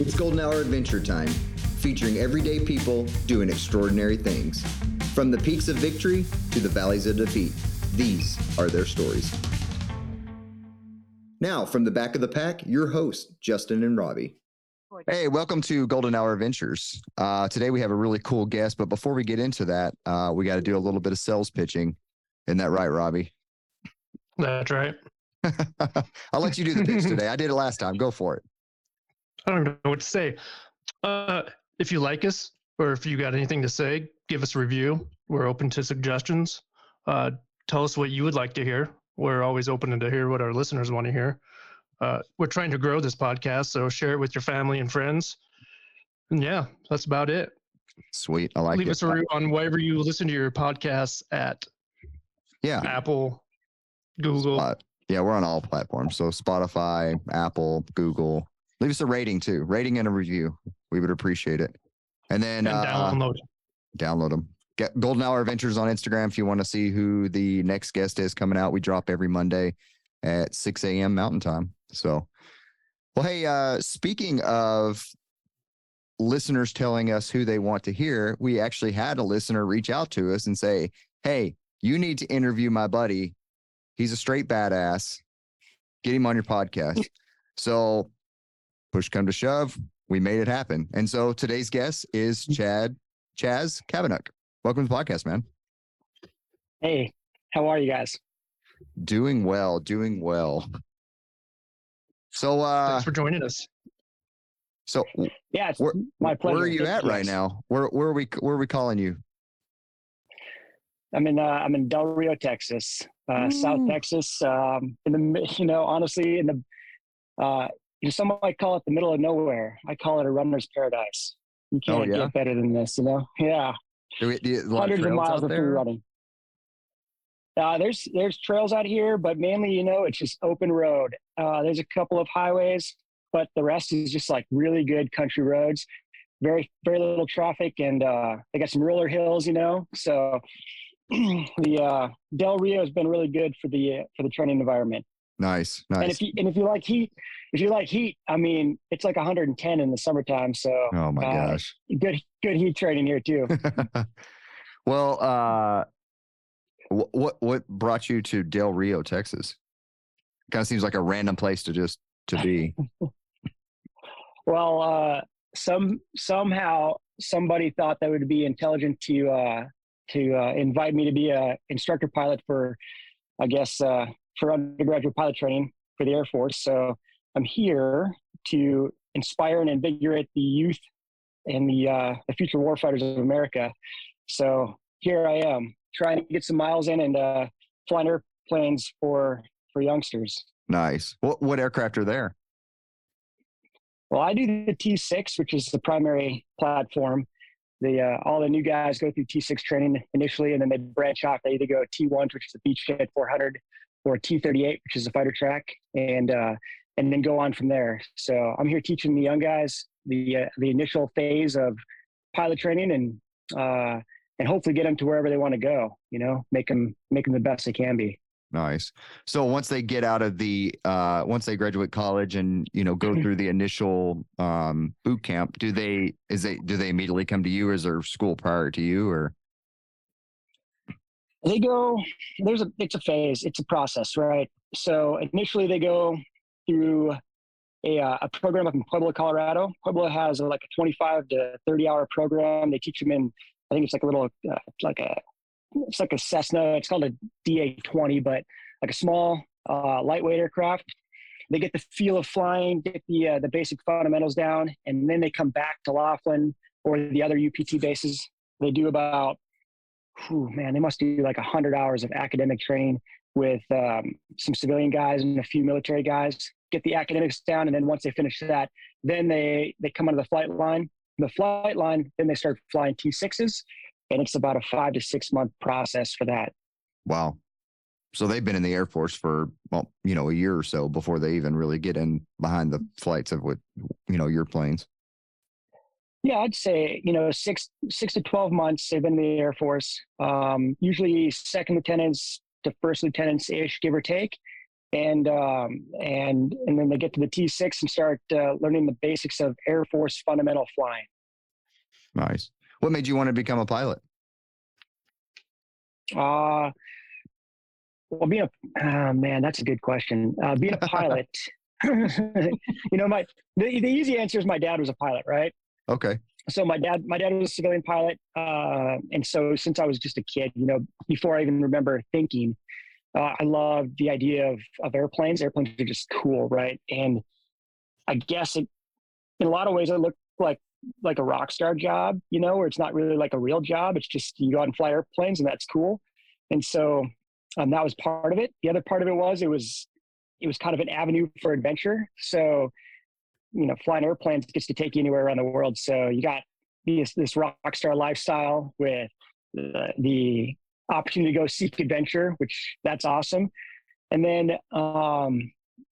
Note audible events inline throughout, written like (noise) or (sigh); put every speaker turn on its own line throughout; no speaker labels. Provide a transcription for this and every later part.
It's Golden Hour Adventure Time, featuring everyday people doing extraordinary things. From the peaks of victory to the valleys of defeat, these are their stories. Now, from the back of the pack, your hosts, Justin and Robbie.
Hey, welcome to Golden Hour Adventures. Uh, today we have a really cool guest, but before we get into that, uh, we got to do a little bit of sales pitching. Isn't that right, Robbie?
That's right. (laughs)
I'll let you do the pitch today. I did it last time. Go for it.
I don't know what to say. Uh, if you like us or if you got anything to say, give us a review. We're open to suggestions. Uh, tell us what you would like to hear. We're always open to hear what our listeners want to hear. Uh, we're trying to grow this podcast, so share it with your family and friends. And yeah, that's about it.
Sweet. I like it.
Leave
it.
us a review on wherever you listen to your podcasts at
yeah.
Apple, Google.
Spot. Yeah, we're on all platforms. So Spotify, Apple, Google. Leave us a rating too. Rating and a review. We would appreciate it. And then
and
uh,
download.
download them. Get Golden Hour Adventures on Instagram if you want to see who the next guest is coming out. We drop every Monday at 6 a.m. Mountain Time. So, well, hey, uh, speaking of listeners telling us who they want to hear, we actually had a listener reach out to us and say, Hey, you need to interview my buddy. He's a straight badass. Get him on your podcast. (laughs) so, push come to shove, we made it happen. And so today's guest is Chad Chas Kubanak. Welcome to the podcast, man.
Hey, how are you guys?
Doing well, doing well. So uh
Thanks for joining us.
so
Yeah, it's
where,
my pleasure.
where are you at right now? Where where are we where are we calling you?
I'm in uh, I'm in Del Rio, Texas, uh, South Texas. Um, in the (laughs) you know honestly in the uh, you know, some might call it the middle of nowhere. I call it a runner's paradise. You
Oh,
can't
yeah?
get better than this, you know. Yeah,
Do we, do you,
hundreds of
trails
miles of free running. Uh, there's there's trails out here, but mainly you know it's just open road. Uh, there's a couple of highways, but the rest is just like really good country roads. Very very little traffic, and uh, they got some roller hills, you know. So (clears throat) the uh, Del Rio has been really good for the uh, for the training environment.
Nice, nice.
And if you and if you like heat, if you like heat, I mean it's like 110 in the summertime. So
oh my
uh,
gosh.
good good heat training here too. (laughs)
well, uh wh- what what brought you to Del Rio, Texas? Kind of seems like a random place to just to be. (laughs)
Well, uh, some somehow somebody thought that would be intelligent to uh, to uh, invite me to be a instructor pilot for, I guess, uh, for undergraduate pilot training for the Air Force. So I'm here to inspire and invigorate the youth and the uh, the future warfighters of America. So here I am trying to get some miles in and uh, flying airplanes for for youngsters.
nice. What what aircraft are there?
Well, I do the T6, which is the primary platform. The uh, all the new guys go through T6 training initially, and then they branch off. They either go T1, which is the Beechjet 400, or T38, which is a fighter track, and uh, and then go on from there. So I'm here teaching the young guys the uh, the initial phase of pilot training, and uh, and hopefully get them to wherever they want to go. You know, make them make them the best they can be.
Nice. So once they get out of the uh once they graduate college and you know go (clears throat) through the initial um boot camp, do they is they do they immediately come to you or is there school prior to you or
they go there's a it's a phase it's a process right? So initially they go through a, uh, a program up in pueblo colorado. Pueblo has like a 25 to 30 hour program. They teach them in i think it's like a little uh, like a it's like a cessna it's called a da-20 but like a small uh, lightweight aircraft. They get the feel of flying get the uh, the basic fundamentals down and then they come back to laughlin or the other upt bases. They do about whew, man, they must do like 100 hours of academic training with um, some civilian guys and a few military guys, get the academics down. And then once they finish that, then they, they come onto the flight line. The flight line, then they start flying T6s. And it's about a five to six month process for that.
wow. So they've been in the Air Force for well, you know, a year or so before they even really get in behind the flights of what you know, your planes.
Yeah, I'd say you know six six to twelve months. They've been in the Air Force. Um, usually second lieutenants to first lieutenants ish, give or take. and um, and and then they get to the T6 and start uh, learning the basics of Air Force fundamental flying.
Nice. What made you want to become a pilot?
Uh, well, being a oh, man, that's a good question. Uh, being a (laughs) pilot, (laughs) you know, my the, the easy answer is my dad was a pilot, right?
Okay.
So my dad, my dad was a civilian pilot, uh, and so since I was just a kid, you know, before I even remember thinking, uh, I loved the idea of of airplanes. Airplanes are just cool, right? And I guess it, in a lot of ways, it looked like like a rock star job, you know, where it's not really like a real job. It's just you go out and fly airplanes, and that's cool. And so um, that was part of it. The other part of it was it was it was kind of an avenue for adventure. So you know, flying airplanes gets to take you anywhere around the world. So you got this this rock star lifestyle with the, the opportunity to go seek adventure, which that's awesome. And then, um,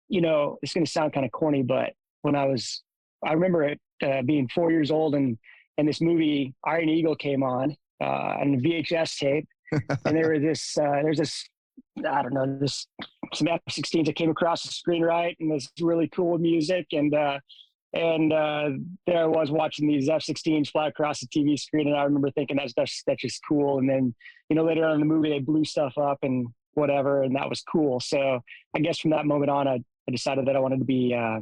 you know, it's going to sound kind of corny, but when I was, I remember it uh, being four years old and and this movie Iron Eagle came on uh, on VHS tape, (laughs) and there was this uh, there's this I don't know this some F-16s that came across the screen right, and this really cool music, and uh, and uh, there I was watching these F-16s fly across the TV screen, and I remember thinking that's that's that's just cool. And then you know later on in the movie they blew stuff up and whatever, and that was cool. So I guess from that moment on, I, I decided that I wanted to be uh,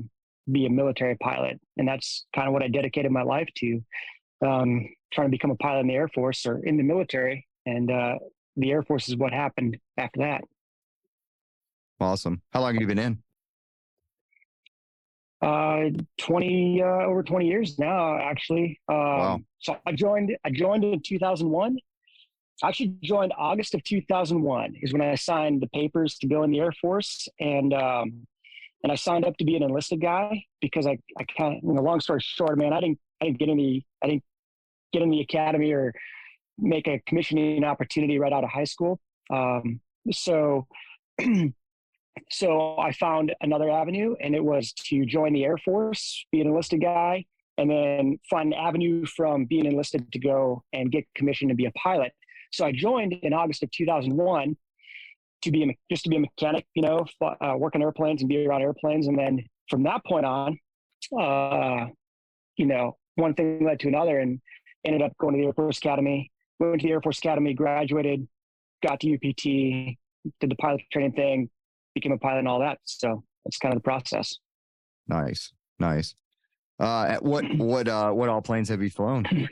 be a military pilot, and that's kind of what I dedicated my life to, um, trying to become a pilot in the Air Force or in the military. And uh, the Air Force is what happened after that.
Awesome. How long have you been in?
Uh, 20, uh, over 20 years now, actually. Um,
Wow.
So I joined, I joined in 2001. I actually joined August of 2001 is when I signed the papers to go in the Air Force. And, um, and I signed up to be an enlisted guy because I, I kind of, you know, long story short, man, I didn't, I didn't get any, I didn't get in the academy or make a commissioning opportunity right out of high school. Um, so, (clears throat) so I found another avenue, and it was to join the Air Force, be an enlisted guy, and then find an avenue from being enlisted to go and get commissioned and be a pilot. So I joined in August of 2001 to be a, just to be a mechanic, you know, uh, work on airplanes and be around airplanes, and then from that point on, uh, you know, one thing led to another, and ended up going to the Air Force Academy. Went to the Air Force Academy, graduated, got to UPT, did the pilot training thing, became a pilot and all that. So that's kind of the process.
Nice. Nice. Uh, at what (clears throat) what uh what all planes have you flown? (clears throat)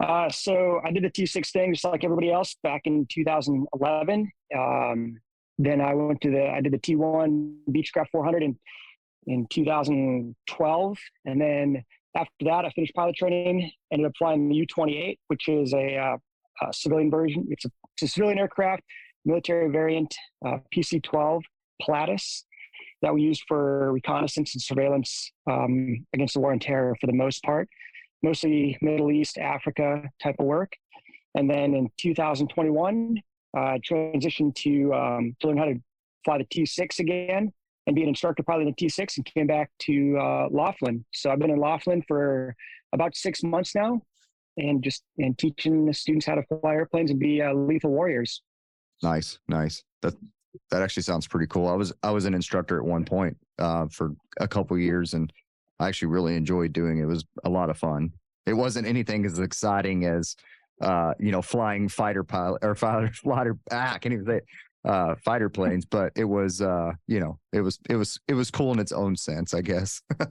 Uh, so I did the T6 thing just like everybody else back in 2011. Um, then I went to the I did the T1 Beechcraft 400 in in 2012, and then after that I finished pilot training. Ended up flying the U-28, which is a, uh, a civilian version. It's a, it's a civilian aircraft, military variant, uh, PC-12 Pilatus that we used for reconnaissance and surveillance um, against the war on terror for the most part, mostly Middle East, Africa type of work. And then in 2021, I uh, transitioned to, um, to learn how to fly the T6 again and be an instructor pilot in the T6 and came back to uh, Laughlin. So I've been in Laughlin for about six months now and just and teaching the students how to fly airplanes and be uh, lethal warriors.
Nice, nice. That that actually sounds pretty cool. I was I was an instructor at one point uh, for a couple years, and I actually really enjoyed doing it. It was a lot of fun. It wasn't anything as exciting as uh, you know flying fighter pilot or (laughs) fighter fighter. Ah, I can't even say it, uh, fighter planes, but it was uh, you know it was it was it was cool in its own sense, I guess. (laughs)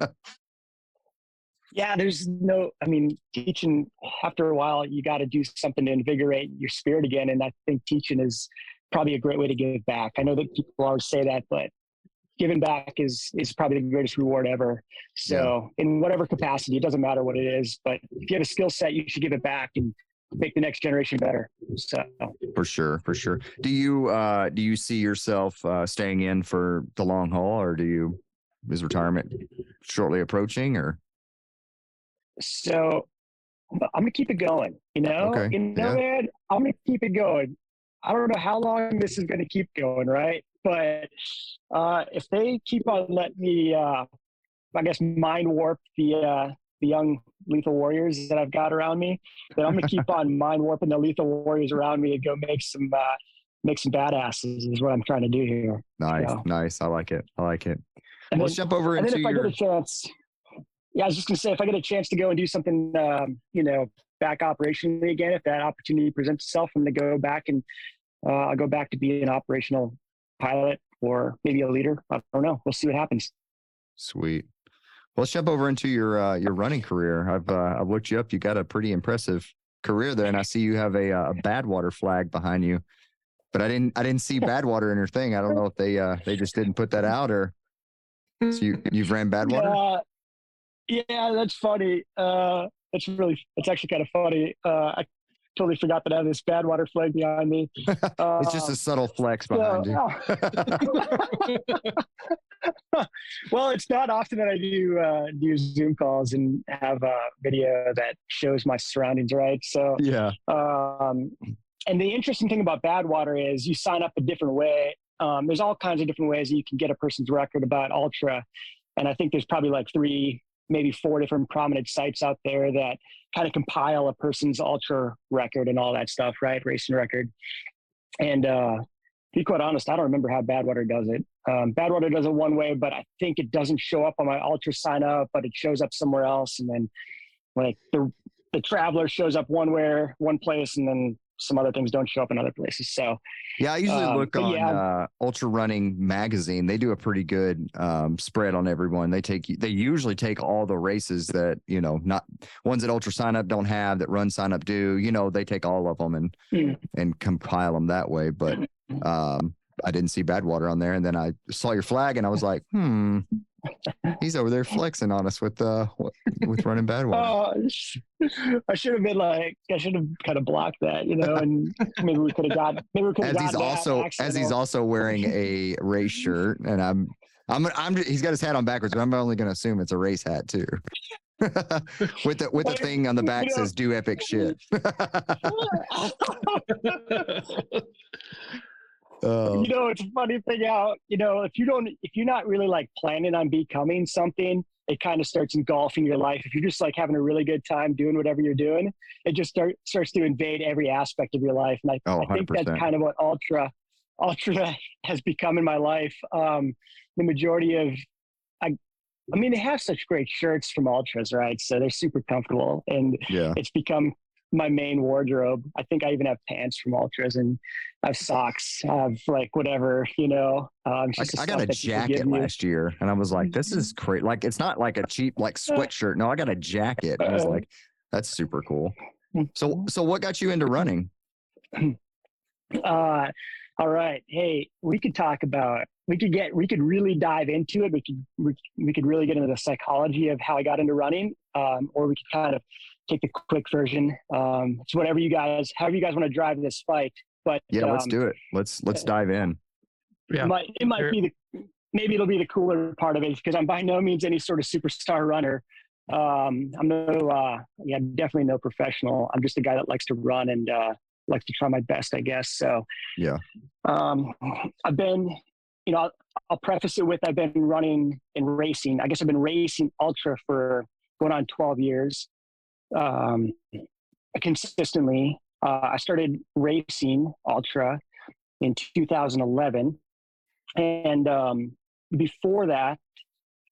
yeah, there's no. I mean, teaching after a while, you got to do something to invigorate your spirit again, and I think teaching is probably a great way to give back. I know that people always say that, but giving back is is probably the greatest reward ever. So yeah. in whatever capacity, it doesn't matter what it is, but if you have a skill set, you should give it back and make the next generation better. So
for sure, for sure. Do you uh do you see yourself uh staying in for the long haul or do you is retirement shortly approaching or
so I'm gonna keep it going, you know?
Okay.
You know, yeah. man, I'm gonna keep it going. I don't know how long this is to keep going, right? But uh, if they keep on letting me, uh, I guess, mind warp the uh, the young lethal warriors that I've got around me, then I'm going to keep (laughs) on mind warping the lethal warriors around me and go make some uh, make some badasses is what I'm trying to do here.
Nice,
Yeah.
nice. I like it. I like it.
And
Let's
then,
jump over
and then
into
if I
your.
get a chance, yeah, I was just gonna say if I get a chance to go and do something, um, you know, back operationally again, if that opportunity presents itself, I'm gonna go back and uh, I'll go back to be an operational pilot or maybe a leader. I don't know. We'll see what happens.
Sweet. Well, let's jump over into your uh, your running career. I've uh, I've looked you up. You got a pretty impressive career there, and I see you have a uh, a Badwater flag behind you. But I didn't I didn't see Badwater in your thing. I don't know if they uh they just didn't put that out or so you you've ran Badwater.
Yeah, yeah, that's funny. Uh, that's really, it's actually kind of funny. Uh, I totally forgot that I have this Badwater flag behind me. Uh, (laughs)
It's just a subtle flex behind you. (laughs) (laughs) (laughs)
well, it's not often that I do uh, do Zoom calls and have a video that shows my surroundings, right? So,
yeah.
um, and the interesting thing about Badwater is you sign up a different way. Um, there's all kinds of different ways that you can get a person's record about ultra, and I think there's probably like three, maybe four different prominent sites out there that kind of compile a person's ultra record and all that stuff, right? Racing record. And uh, be quite honest, I don't remember how Badwater does it. Um, Badwater does it one way, but I think it doesn't show up on my ultra sign up, but it shows up somewhere else. And then like the the traveler shows up one where one place, and then some other things don't show up in other places. So
Yeah, I usually
Um,
look on
yeah.
uh, Ultra Running magazine. They do a pretty good um, spread on everyone. They take they usually take all the races that you know not ones that Ultra Sign Up don't have that Run Sign Up do. You know, they take all of them and
Hmm.
and compile them that way. But (laughs) um, I didn't see Badwater on there, and then I saw your flag, and I was like, hmm, he's over there flexing on us with uh with running (laughs) Badwater.
uh, I should have been like, I should have kind of blocked that, you know, and maybe we could have got, maybe we could have
as he's also as he's also wearing a race (laughs) shirt and i'm i'm i'm he's got his hat on backwards but i'm only going to assume it's a race hat too. (laughs) With the with the thing on the
you
back
know-
says do epic shit oh
you know, it's a funny thing out, you know, if you don't, if you're not really like planning on becoming something, it kind of starts engulfing your life. If you're just like having a really good time doing whatever you're doing, it just start, starts to invade every aspect of your life. And I,
Oh,
I think that's kind of what ultra, ultra (laughs) has become in my life. Um, the majority of, I, I mean, they have such great shirts from ultras, right? So they're super comfortable and
yeah
it's become my main wardrobe. I think I even have pants from Ultras and I have socks, I have like whatever, you know. Um,
I, I got a jacket last year and i was like this is great like it's not like a cheap like (laughs) sweatshirt no i got a jacket i was like that's super cool so so what got you into running (clears throat)
Uh, all right. Hey, we could talk about, we could get, we could really dive into it. We could, we, we could really get into the psychology of how I got into running. Um, or we could kind of take the quick version. Um, it's whatever you guys, however you guys want to drive this fight. But
yeah let's
um,
do it let's let's dive in
Yeah.
It might, it might be the maybe it'll be the cooler part of it because I'm by no means any sort of superstar runner. Um, I'm no, uh, yeah, definitely no professional. I'm just a guy that likes to run and uh, likes to try my best, I guess. So,
Yeah.
Um, I've been, you know, I'll, I'll preface it with I've been running and racing. I guess I've been racing ultra for going on 12 years, um, consistently. Uh, I started racing ultra in 2011, and um, before that,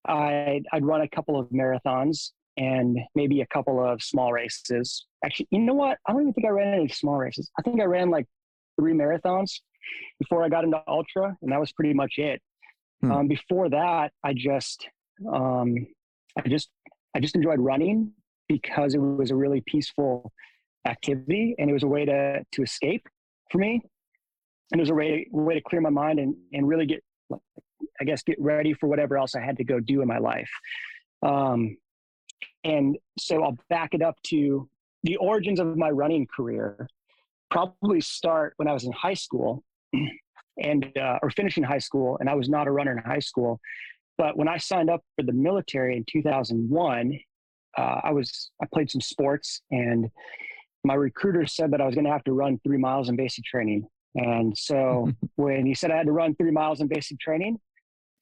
I'd, I'd run a couple of marathons and maybe a couple of small races. Actually, you know what? I don't even think I ran any small races. I think I ran like three marathons before I got into ultra, and that was pretty much it.
Hmm.
Um, before that, I just, um, I just, I just enjoyed running because it was a really peaceful activity, and it was a way to to escape for me, and it was a way way to clear my mind and and really get, I guess, get ready for whatever else I had to go do in my life. Um, and so I'll back it up to the origins of my running career. Probably start when I was in high school, (clears throat) and uh, or finishing high school, and I was not a runner in high school. But when I signed up for the military in 2001, uh, I was I played some sports, and my recruiter said that I was going to have to run three miles in basic training. And so (laughs) when he said I had to run three miles in basic training,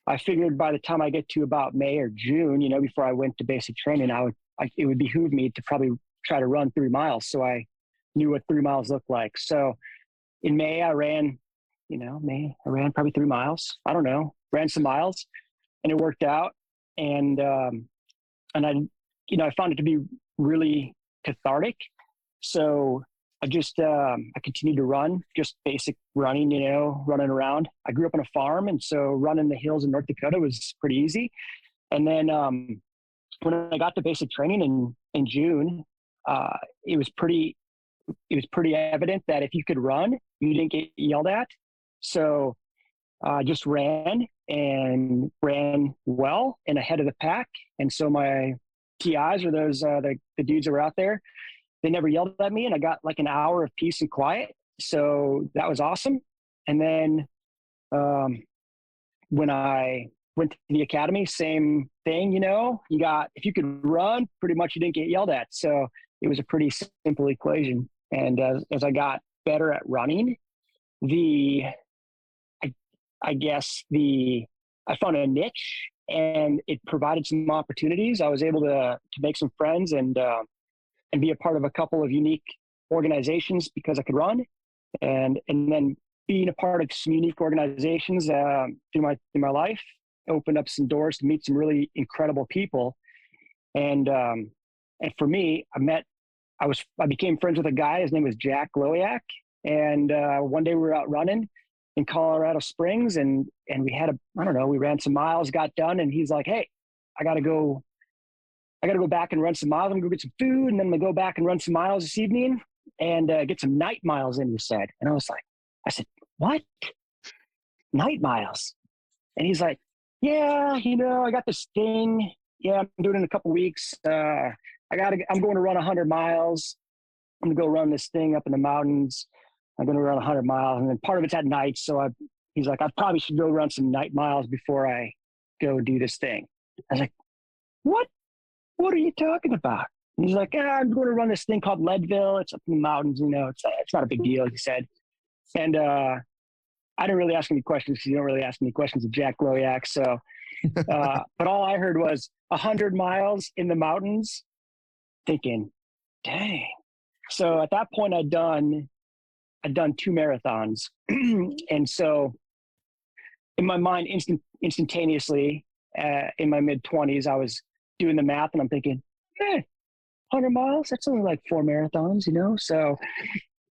I figured by the time I get to about May or June, you know, before I went to basic training, I would I, it would behoove me to probably try to run three miles. So I knew what three miles looked like. So in May, I ran you know, May I ran probably three miles. I don't know, ran some miles and it worked out. And, um, and I, you know, I found it to be really cathartic. So I just, um, I continued to run, just basic running, you know, running around. I grew up on a farm. And so running the hills in North Dakota was pretty easy. And then, um, when I got to basic training in, in June, uh, it was pretty, it was pretty evident that if you could run, you didn't get yelled at. So I uh, just ran and ran well and ahead of the pack. And so my TIs or those uh, the, the dudes that were out there, they never yelled at me, and I got like an hour of peace and quiet. So that was awesome. And then um, when I went to the academy, same thing. You know, you got if you could run, pretty much you didn't get yelled at. So it was a pretty simple equation. And as, as I got better at running, the I, I guess the I found a niche and it provided some opportunities. I was able to to make some friends and uh, and be a part of a couple of unique organizations because I could run, and and then being a part of some unique organizations uh, through my through my life opened up some doors to meet some really incredible people, and um, and for me, I met I was I became friends with a guy. His name was Jack Lowiak, and uh, one day we were out running in Colorado Springs, and and we had a I don't know we ran some miles, got done, and he's like, "Hey, I got to go, I got to go back and run some miles. I'm gonna go get some food, and then I'm gonna go back and run some miles this evening and uh, get some night miles in." He said, and I was like, I said, "What? Night miles?" And he's like, "Yeah, you know, I got this thing. Yeah, I'm doing it in a couple weeks. Uh, I got to. I'm going to run 100 miles. I'm gonna go run this thing up in the mountains." I'm going to run 100 miles, and then part of it's at night. So I, he's like, I probably should go run some night miles before I go do this thing. I was like, what? What are you talking about? And he's like, ah, I'm going to run this thing called Leadville. It's up in the mountains. You know, it's it's not a big deal. He said, and uh, I didn't really ask any questions because you don't really ask any questions of Jack Lowiak. So, (laughs) uh, but all I heard was 100 miles in the mountains. Thinking, dang. So at that point, I'd done I'd done two marathons. (clears throat) and so in my mind, instant, instantaneously, uh, in my mid 20s, I was doing the math and I'm thinking, hey, 100 miles, that's only like four marathons, you know? So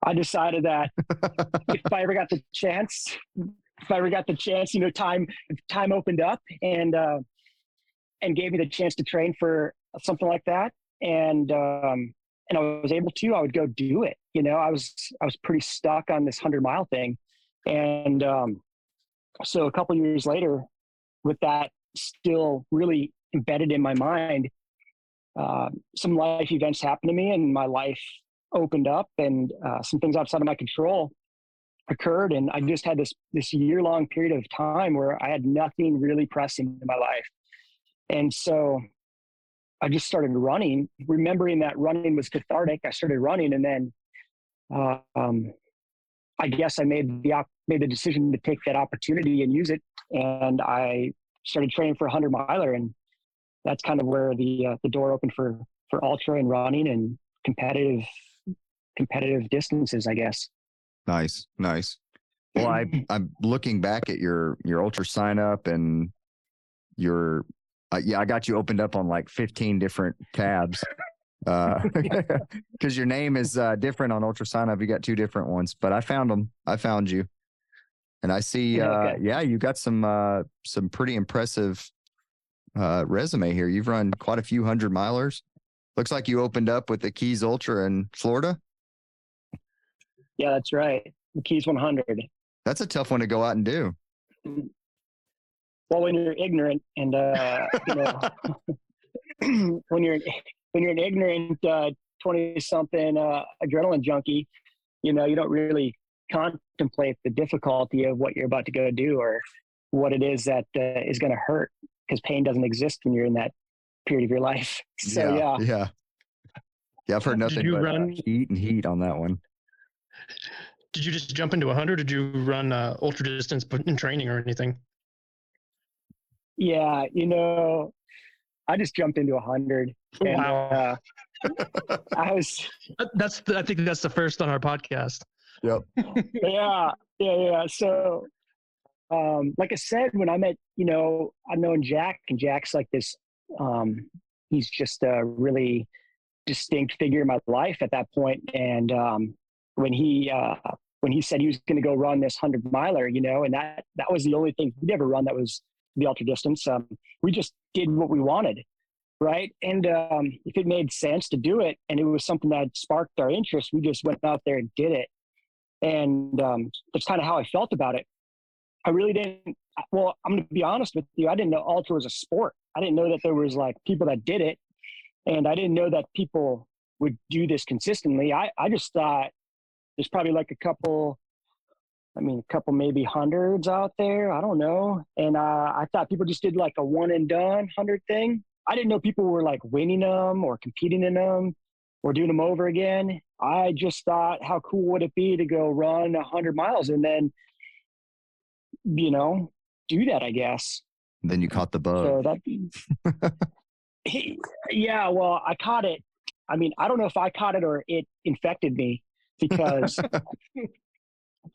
I decided that (laughs) if I ever got the chance, if I ever got the chance, you know, time, time opened up and, uh, and gave me the chance to train for something like that. And, um, and I was able to, I would go do it. You know, I was I was pretty stuck on this hundred mile thing, and um, so a couple years later, with that still really embedded in my mind, uh, some life events happened to me, and my life opened up, and uh, some things outside of my control occurred, and I just had this this year long period of time where I had nothing really pressing in my life, and so I just started running, remembering that running was cathartic. I started running, and then uh, um, I guess I made the op- made the decision to take that opportunity and use it, and I started training for a hundred miler, and that's kind of where the uh, the door opened for for ultra and running and competitive competitive distances, I guess.
Nice, nice. Well, I (clears throat) I'm looking back at your your ultra sign up and your uh, yeah, I got you opened up on like 15 different tabs. Uh, (laughs) (laughs) cause your name is uh, different on Ultra Sign Up. You got two different ones, but I found them. I found you. And I see, uh, okay. yeah, you got some, uh, some pretty impressive, uh, resume here. You've run quite a few hundred milers. Looks like you opened up with the Keys Ultra in Florida.
Yeah, that's right. The Keys 100.
That's a tough one to go out and do.
Well when you're ignorant and uh, you know (laughs) (clears throat) when you're when you're an ignorant 20 uh, something uh, adrenaline junkie you know you don't really contemplate the difficulty of what you're about to go do or what it is that uh, is going to hurt because pain doesn't exist when you're in that period of your life. (laughs) So
yeah yeah. yeah, yeah i've heard nothing but uh, run... heat and heat on that one.
Did you just jump into 100 did you run uh, ultra distance in training or anything
yeah, you know, I just jumped into a hundred. Wow. Uh, I was.
That's. I think that's the first on our podcast.
Yep.
yeah, yeah, yeah. So, um, like I said, when I met, you know, I've known Jack, and Jack's like this. Um, he's just a really distinct figure in my life at that point. And um, when he uh, when he said he was going to go run this hundred miler, you know, and that that was the only thing he'd ever run that was the ultra distance. Um, we just did what we wanted, right? And um, if it made sense to do it, and it was something that sparked our interest, we just went out there and did it. And um, that's kind of how I felt about it. I really didn't. Well, I'm going to be honest with you. I didn't know ultra was a sport. I didn't know that there was like people that did it, and I didn't know that people would do this consistently. I I just thought there's probably like a couple I mean, a couple maybe hundreds out there. I don't know. And uh, I thought people just did like a one and done hundred thing. I didn't know people were like winning them or competing in them or doing them over again. I just thought, how cool would it be to go run a hundred miles and then, you know, do that? I guess.
Then you caught the bug.
So that, (laughs) yeah. Well, I caught it. I mean, I don't know if I caught it or it infected me because (laughs)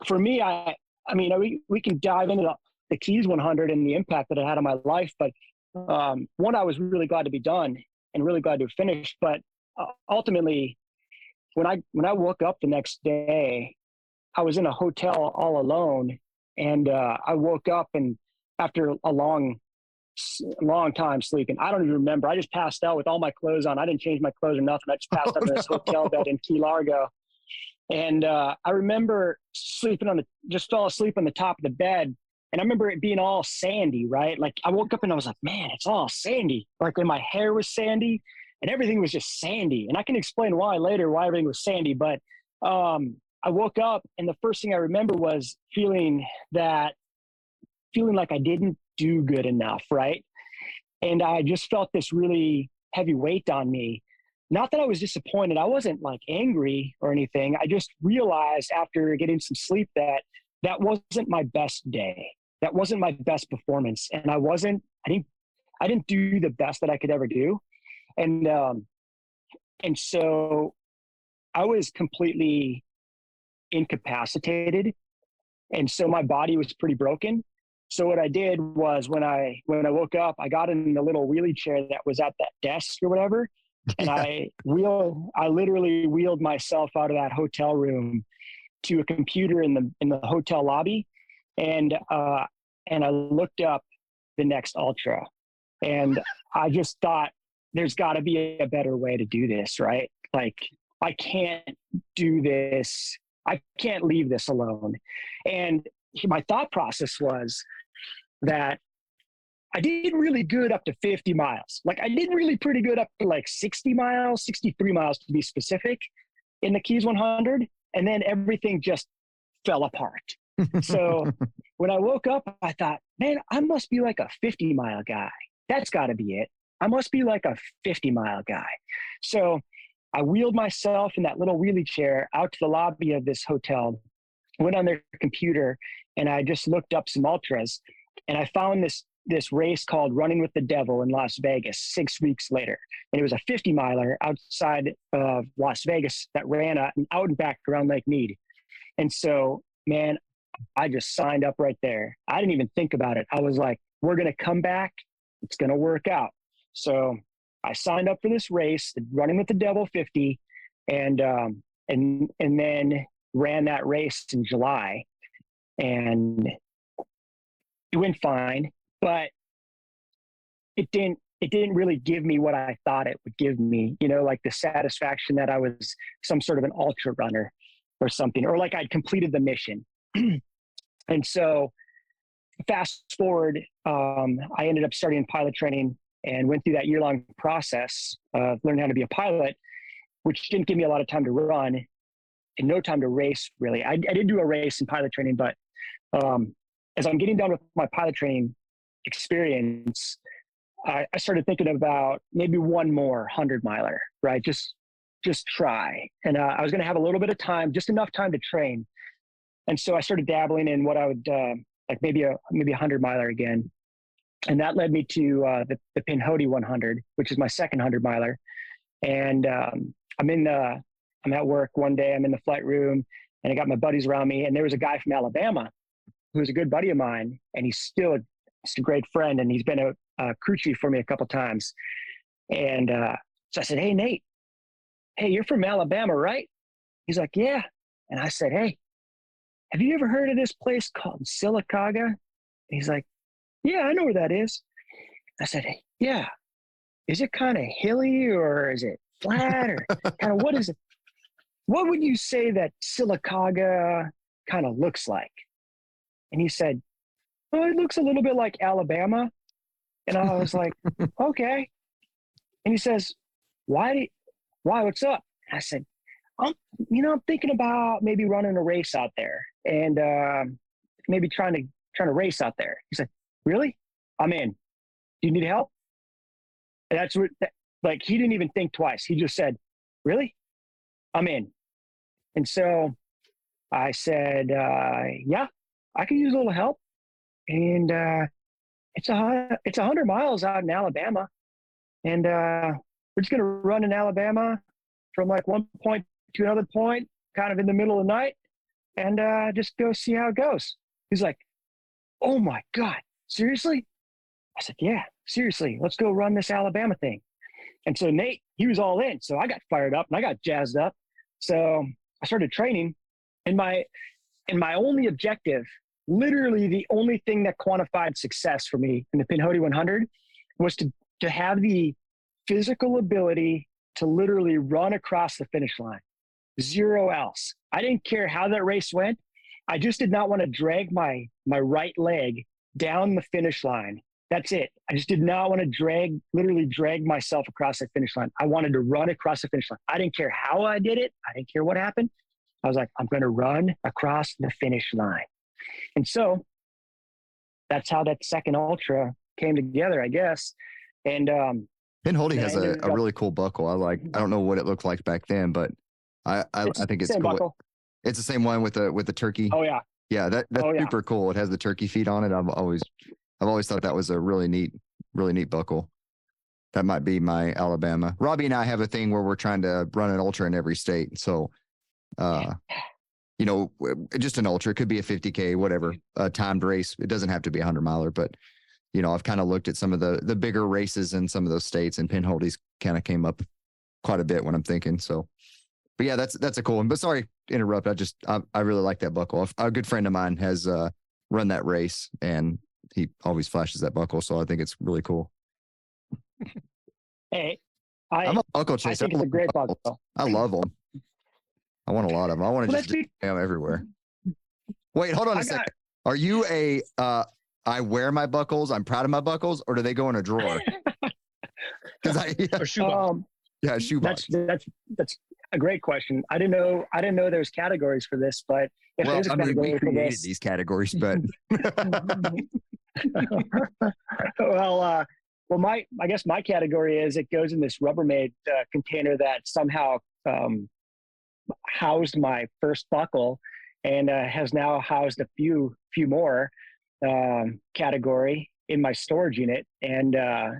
for me, I I mean, we we can dive into the, the Keys 100 and the impact that it had on my life. But um, one, I was really glad to be done and really glad to finish. But uh, ultimately, when I when I woke up the next day, I was in a hotel all alone, and uh, I woke up and after a long long time sleeping. I don't even remember. I just passed out with all my clothes on. I didn't change my clothes or nothing. I just passed
Oh,
out in this (laughs)
no.
hotel bed in Key Largo. And uh, I remember sleeping on the, just fell asleep on the top of the bed. And I remember it being all sandy, right? Like I woke up and I was like, man, it's all sandy. Like and my hair was sandy and everything was just sandy. And I can explain why later, why everything was sandy. But um, I woke up and the first thing I remember was feeling that, feeling like I didn't do good enough, right? And I just felt this really heavy weight on me not that I was disappointed. I wasn't like angry or anything. I just realized after getting some sleep that that wasn't my best day. That wasn't my best performance. And I wasn't, I didn't, I didn't do the best that I could ever do. And, um, and so I was completely incapacitated. And so my body was pretty broken. So what I did was when I, when I woke up, I got in the little wheelie chair that was at that desk or whatever and I wheel I literally wheeled myself out of that hotel room to a computer in the in the hotel lobby. And uh and I looked up the next ultra. And (laughs) I just thought there's got to be a better way to do this right? Like I can't do this. I can't leave this alone. And my thought process was that I did really good up to 50 miles. Like I did really pretty good up to like 60 miles, 63 miles to be specific in the Keys 100. And then everything just fell apart. So (laughs) when I woke up, I thought, man, I must be like a 50 mile guy. That's got to be it. I must be like a 50 mile guy. So I wheeled myself in that little wheelie chair out to the lobby of this hotel, went on their computer, and I just looked up some ultras. And I found this this race called Running with the Devil in Las Vegas six weeks later. And it was a 50 miler outside of Las Vegas that ran out and back around Lake Mead. And so, man, I just signed up right there. I didn't even think about it. I was like, we're going to come back. It's going to work out. So I signed up for this race, Running with the Devil 50, and, um, and, and then ran that race in July. And it went fine but it didn't it didn't really give me what I thought it would give me, you know, like the satisfaction that I was some sort of an ultra runner or something, or like I'd completed the mission. (clears throat) and so fast forward, um, I ended up starting pilot training and went through that year long process of learning how to be a pilot, which didn't give me a lot of time to run and no time to race really. I, I did do a race in pilot training, but um, as I'm getting done with my pilot training experience, I, I started thinking about maybe one more hundred miler, right? Just just try. And uh, I was going to have a little bit of time, just enough time to train. And so I started dabbling in what I would uh, like maybe a maybe a hundred miler again, and that led me to uh, the the Pinhoti 100, which is my second hundred miler. And um, I'm in the I'm at work one day. I'm in the flight room, and I got my buddies around me. And there was a guy from Alabama who was a good buddy of mine, and he's still a, he's a great friend, and he's been a, a crew chief for me a couple times. And uh, so I said, "Hey, Nate, hey, you're from Alabama, right?" He's like, "Yeah." And I said, "Hey, have you ever heard of this place called Sylacauga?" And he's like, "Yeah, I know where that is." I said, hey, "Yeah, is it kind of hilly or is it flat or (laughs) kind of what is it? What would you say that Sylacauga kind of looks like?" And he said, "Oh, it looks a little bit like Alabama." And I was like, (laughs) "Okay." And he says, "Why? Do you, why? What's up?" And I said, "I'm, you know, I'm thinking about maybe running a race out there and uh, maybe trying to trying to race out there." He said, "Really? I'm in. Do you need help?" And that's what, like, he didn't even think twice. He just said, "Really? I'm in." And so I said, uh, "Yeah, I could use a little help." And uh, it's a it's a hundred miles out in Alabama, and uh, we're just gonna run in Alabama from like one point to another point, kind of in the middle of the night, and uh, just go see how it goes. He's like, "Oh my god, seriously?" I said, "Yeah, seriously. Let's go run this Alabama thing." And so Nate, he was all in. So I got fired up and I got jazzed up. So I started training, and my and my only objective, literally the only thing that quantified success for me in the Pinhoti 100, was to to have the physical ability to literally run across the finish line. Zero else. I didn't care how that race went. I just did not want to drag my my right leg down the finish line. That's it. I just did not want to drag, literally drag myself across the finish line. I wanted to run across the finish line. I didn't care how I did it. I didn't care what happened. I was like, I'm going to run across the finish line. And so that's how that second ultra came together, I guess. And um,
Pinhoti
Yeah,
has a, a really cool buckle. I like. I don't know what it looked like back then, but I I, I think it's cool.
buckle.
It's the same one with the with the turkey.
Oh yeah,
Yeah, that that's
Oh, yeah.
super cool. It has the turkey feet on it. I've always I've always thought that was a really neat, really neat buckle. That might be my Alabama. Robbie and I have a thing where we're trying to run an ultra in every state. So, uh, you know, just an ultra. It could be a 50k, whatever, a timed race. It doesn't have to be a hundred miler, but you know, I've kind of looked at some of the the bigger races in some of those states, and Pinholdy's kind of came up quite a bit when I'm thinking. So, but yeah, that's that's a cool one. But sorry to interrupt. I just I, I really like that buckle. A good friend of mine has uh run that race, and he always flashes that buckle. So I think it's really cool. (laughs)
hey, I
I'm a buckle
I
chaser.
think it's a great buckle.
I love them. I want a lot of them. I want to
Well,
just
that's be-
display them everywhere. (laughs) Wait, hold on a
I
second.
got-
Are you a uh I wear my buckles, I'm proud of my buckles, or do they go in a drawer? (laughs) Because I yeah,
Or shoebox.
um,
yeah shoebox.
that's that's that's a great question. I didn't know I didn't know there's categories for this, but if
well,
there's a
I mean, we
category for
created
this,
these categories, but (laughs)
well, uh, well, my I guess my category is it goes in this Rubbermaid uh, container that somehow um, housed my first buckle and uh, has now housed a few few more um, category in my storage unit, and uh,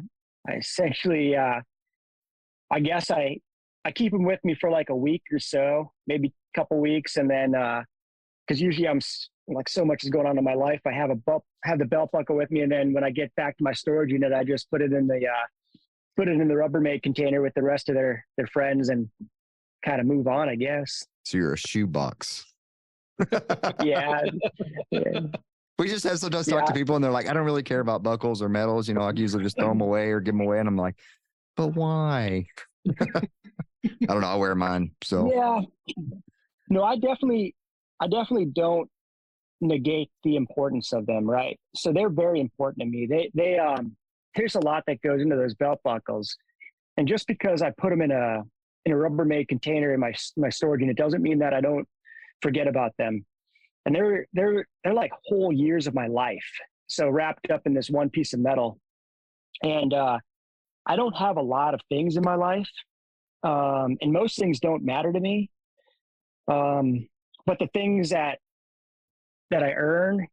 I essentially, uh, I guess I I keep them with me for like a week or so, maybe a couple weeks, and then because usually I'm like so much is going on in my life, I have a belt, have the belt buckle with me, and then when I get back to my storage unit, I just put it in the uh, put it in the Rubbermaid container with the rest of their their friends and kind of move on, I guess.
so you're a shoebox.
Yeah. yeah. (laughs)
We just have sometimes talk to people and they're like, I don't really care about buckles or medals. You know, I usually just throw them away or give them away. And I'm like, but why? (laughs) I don't know. I wear mine. So
Yeah. No, I definitely, I definitely don't negate the importance of them. Right. So they're very important to me. They, they, um, there's a lot that goes into those belt buckles, and just because I put them in a in a Rubbermaid container in my my storage unit doesn't mean that I don't forget about them. And they're they're they're like whole years of my life. So wrapped up in this one piece of metal, and uh, I don't have a lot of things in my life, um, and most things don't matter to me. Um, but the things that that I earn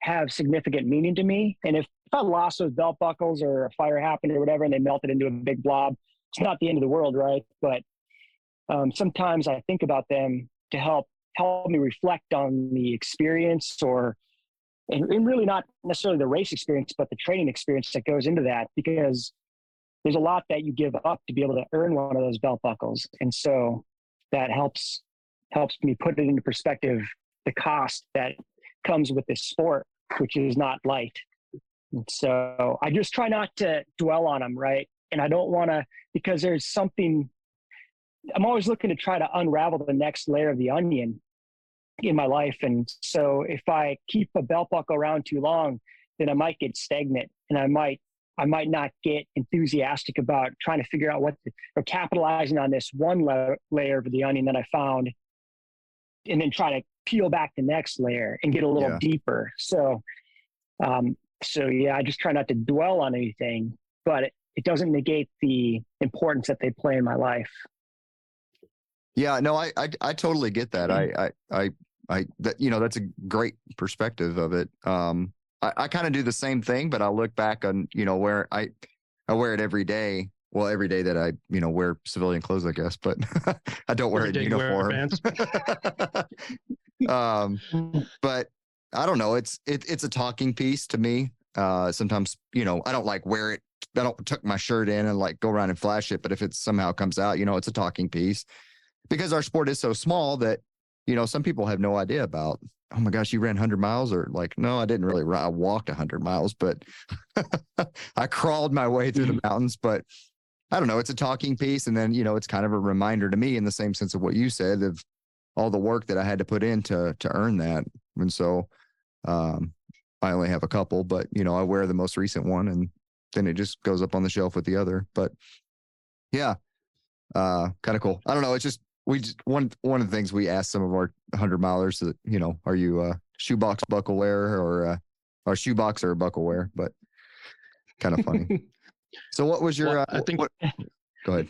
have significant meaning to me. And if, if I lost those belt buckles or a fire happened or whatever, and they melted into a big blob, it's not the end of the world, right? But um, sometimes I think about them to help help me reflect on the experience or and, and really not necessarily the race experience, but the training experience that goes into that because there's a lot that you give up to be able to earn one of those belt buckles. And so that helps helps me put it into perspective the cost that comes with this sport, which is not light. And so I just try not to dwell on them, right? And I don't want to because there's something I'm always looking to try to unravel the next layer of the onion in my life. And so if I keep a belt buckle around too long, then I might get stagnant and I might I might not get enthusiastic about trying to figure out what the, or capitalizing on this one la- layer of the onion that I found and then try to peel back the next layer and get a little
Yeah.
deeper. So um so yeah, I just try not to dwell on anything, but it, it doesn't negate the importance that they play in my life.
Yeah, no, I, I, I totally get that. I, I, I, I, that, you know, that's a great perspective of it. Um, I, I kind of do the same thing, but I look back on, you know, where I, I wear it every day. Well, every day that I, you know, wear civilian clothes, I guess, but (laughs) I don't wear
Every
it in
day you wear
uniform. (laughs) um, but I don't know. It's it, it's a talking piece to me. Uh, sometimes you know I don't like wear it. I don't tuck my shirt in and like go around and flash it. But if it somehow comes out, you know, it's a talking piece because our sport is so small that you know some people have no idea about. Oh my gosh, you ran 100 miles, or like, no, I didn't really. Run, I walked 100 miles, but (laughs) I crawled my way through the mountains. But I don't know. It's a talking piece, and then you know, it's kind of a reminder to me in the same sense of what you said of all the work that I had to put in to to earn that. And so um I only have a couple, but you know, I wear the most recent one and then it just goes up on the shelf with the other. But yeah. Uh kind of cool. I don't know. It's just we just one one of the things we asked some of our hundred milers that, you know, are you a shoebox buckle wearer or uh or shoebox or a buckle wearer? But kind of funny. (laughs) so what was your
Well,
uh,
I think-
what, (laughs) go ahead.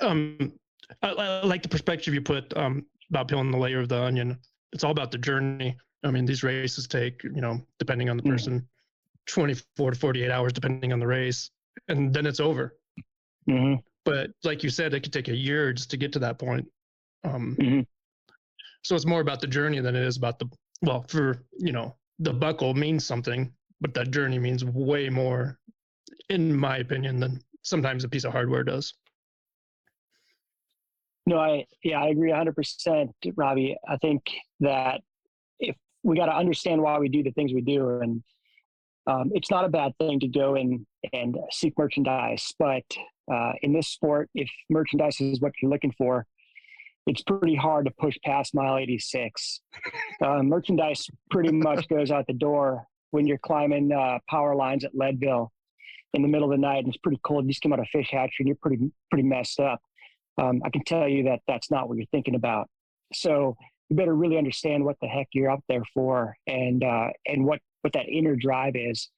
um, I, I like the perspective you put um, about peeling the layer of the onion. It's all about the journey. I mean, these races take, you know, depending on the
Mm.
person, 24 to 48 hours, depending on the race, and then it's over.
hmm
But like you said, it could take a year just to get to that point. Um,
Mhm.
So it's more about the journey than it is about the, well, for, you know, the buckle means something, but that journey means way more, in my opinion, than sometimes a piece of hardware does.
No, I yeah, I agree 100%, Robbie. I think that if we got to understand why we do the things we do, and um, it's not a bad thing to go in and seek merchandise, but uh, in this sport, if merchandise is what you're looking for, it's pretty hard to push past mile 86. Uh, merchandise pretty much goes out the door when you're climbing uh, power lines at Leadville in the middle of the night, and it's pretty cold. You just came out of fish hatchery, and you're pretty pretty messed up um, I can tell you that that's not what you're thinking about. So you better really understand what the heck you're up there for, and uh, and what what that inner drive is.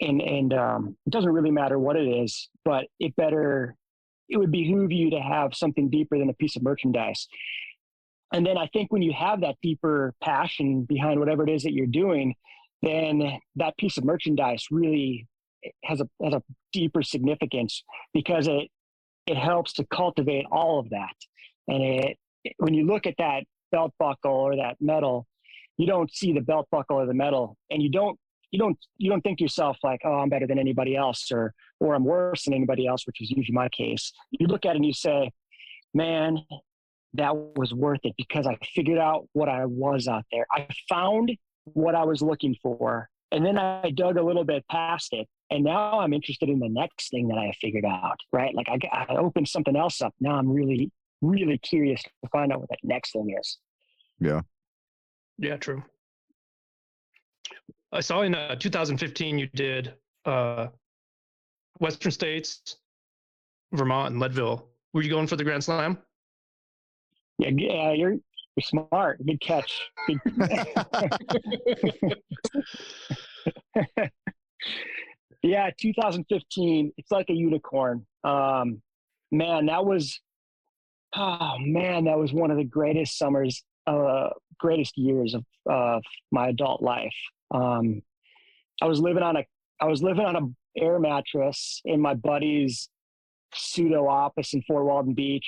And and um, it doesn't really matter what it is, but it better it would behoove you to have something deeper than a piece of merchandise. And then I think when you have that deeper passion behind whatever it is that you're doing, then that piece of merchandise really has a has a deeper significance because it it helps to cultivate all of that. And it, when you look at that belt buckle or that medal, you don't see the belt buckle or the medal, and you don't you don't you don't think to yourself like, oh, I'm better than anybody else, or or I'm worse than anybody else, which is usually my case. You look at it and you say, man, that was worth it because I figured out what I was out there. I found what I was looking for, and then I dug a little bit past it, and now I'm interested in the next thing that I figured out. Right, like I, I opened something else up. Now I'm really really curious to find out what that next thing is.
Yeah, true. I saw in uh, 2015 you did uh, Western States, Vermont, and Leadville. Were you going for the Grand Slam?
Yeah, yeah, you're you're smart. Good catch. Good. (laughs) (laughs) yeah, 2015. It's like a unicorn. Um, man, that was oh man, that was one of the greatest summers, uh, greatest years of of my adult life. Um, I was living on a I was living on a air mattress in my buddy's pseudo office in Fort Walton Beach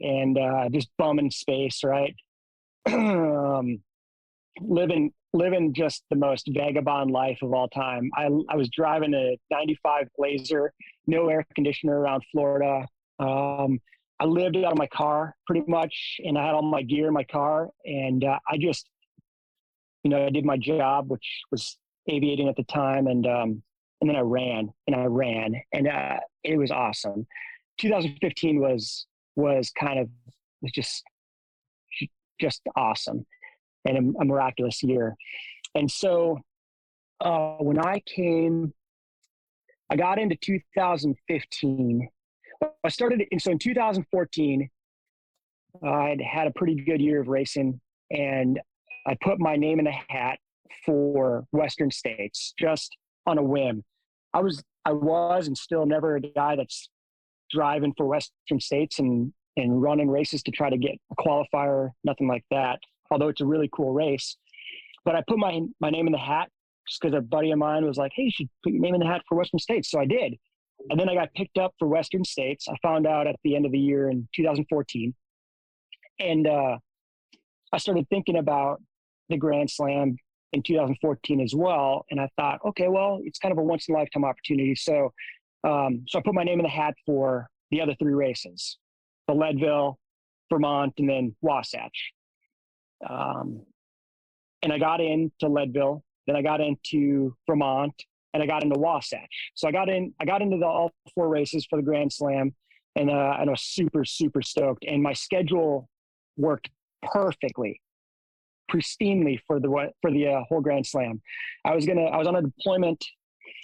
and uh, just bumming space, right? (clears throat) um, living living just the most vagabond life of all time. I I was driving a '95 Blazer, no air conditioner around Florida. Um, I lived out of my car pretty much, and I had all my gear in my car, and uh, I just, you know, I did my job, which was aviating at the time, and um, and then I ran and I ran, and uh, it was awesome. 2015 was was kind of was just just awesome and a, a miraculous year. And so uh, when I came, I got into 2015. I started, and so in 2014, I'd had a pretty good year of racing, and I put my name in the hat for Western States just on a whim. I was, I was, and still never a guy that's driving for Western States and and running races to try to get a qualifier, nothing like that although it's a really cool race. But I put my my name in the hat just because a buddy of mine was like, "Hey, you should put your name in the hat for Western States." So I did, and then I got picked up for Western States. I found out at the end of the year in 2014, and uh, I started thinking about the Grand Slam in 2014 as well. And I thought, okay, well, it's kind of a once in a lifetime opportunity. So, um, so I put my name in the hat for the other three races: the Leadville, Vermont, and then Wasatch. Um, and I got into Leadville, then I got into Vermont, and I got into Wasatch. So I got in, I got into the all four races for the Grand Slam, and uh, and I was super super stoked. And my schedule worked perfectly, pristinely for the for the uh, whole Grand Slam. I was gonna, I was on a deployment,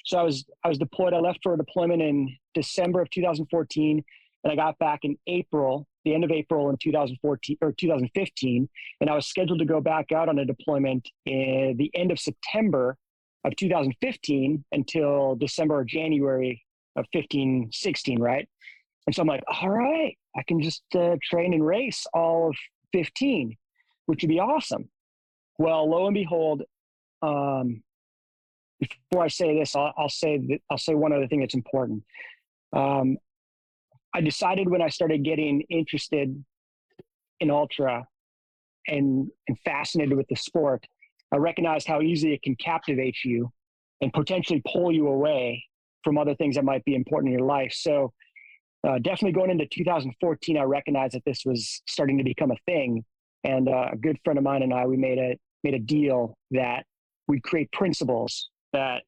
so I was I was deployed. I left for a deployment in December of 2014, and I got back in April the end of April in 2014 or 2015, and I was scheduled to go back out on a deployment in the end of September of 2015 until December or January of 15, 16, right? And so I'm like, all right, I can just uh, train and race all of 15, which would be awesome. Well, lo and behold, um, before I say this, I'll, I'll say that, I'll say one other thing that's important. Um, I decided when I started getting interested in ultra and, and fascinated with the sport, I recognized how easily it can captivate you and potentially pull you away from other things that might be important in your life. So, uh, definitely going into 2014, I recognized that this was starting to become a thing. And uh, a good friend of mine and I, we made a made a deal that we'd create principles that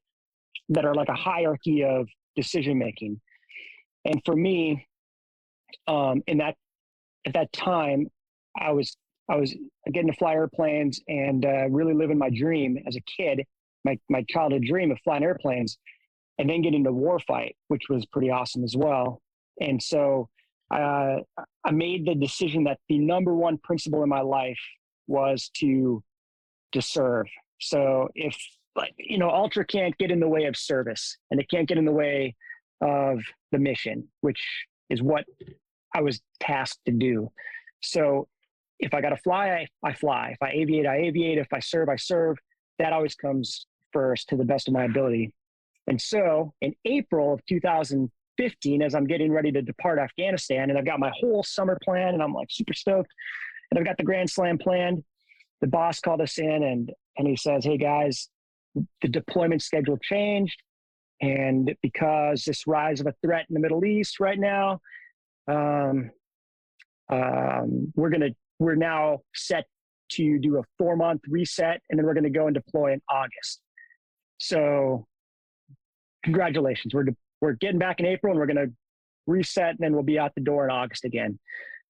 that are like a hierarchy of decision making. And for me, um, in that at that time, I was I was getting to fly airplanes and uh, really living my dream as a kid, my my childhood dream of flying airplanes, and then getting to warfight, which was pretty awesome as well. And so uh, I made the decision that the number one principle in my life was to to serve. So if like you know, ultra can't get in the way of service, and it can't get in the way of the mission, which is what I was tasked to do. So if I got to fly, I, I fly. If I aviate, I aviate. If I serve, I serve. That always comes first to the best of my ability. And so in April of 2015, as I'm getting ready to depart Afghanistan, and I've got my whole summer plan, and I'm like super stoked, and I've got the Grand Slam planned. The boss called us in and and he says, "Hey guys, the deployment schedule changed, and because this rise of a threat in the Middle East right now, um, um, we're gonna we're now set to do a four month reset, and then we're going to go and deploy in August. So, congratulations, we're de- we're getting back in April, and we're going to reset, and then we'll be out the door in August again.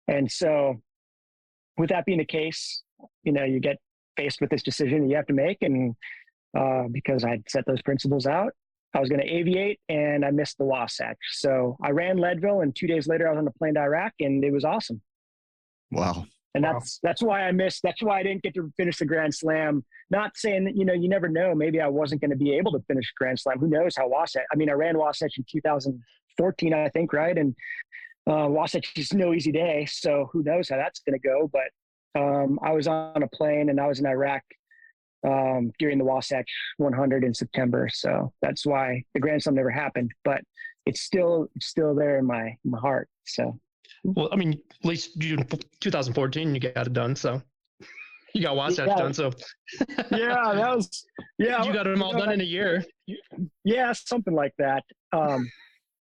And so, with that being the case, you know, you get faced with this decision that you have to make, and uh, because I had set those principles out, I was going to aviate and I missed the Wasatch. So I ran Leadville and two days later I was on the plane to Iraq and it was awesome.
Wow.
And
Wow.
that's that's why I missed. That's why I didn't get to finish the Grand Slam. Not saying that you know you never know. Maybe I wasn't going to be able to finish Grand Slam. Who knows how Wasatch? I mean, I ran Wasatch in 2014, I think, right? And uh, Wasatch is no easy day, so who knows how that's going to go. But um, I was on a plane and I was in Iraq um, during the Wasatch 100 in September. So that's why the Grand Slam never happened. But it's still it's still there in my my heart. So
Well, I mean, at least June 2014, you got it done. So you got Wasatch
Yeah.
done. So
yeah, that was yeah.
you got them all
you know,
done in a year.
Yeah, something like that. Um,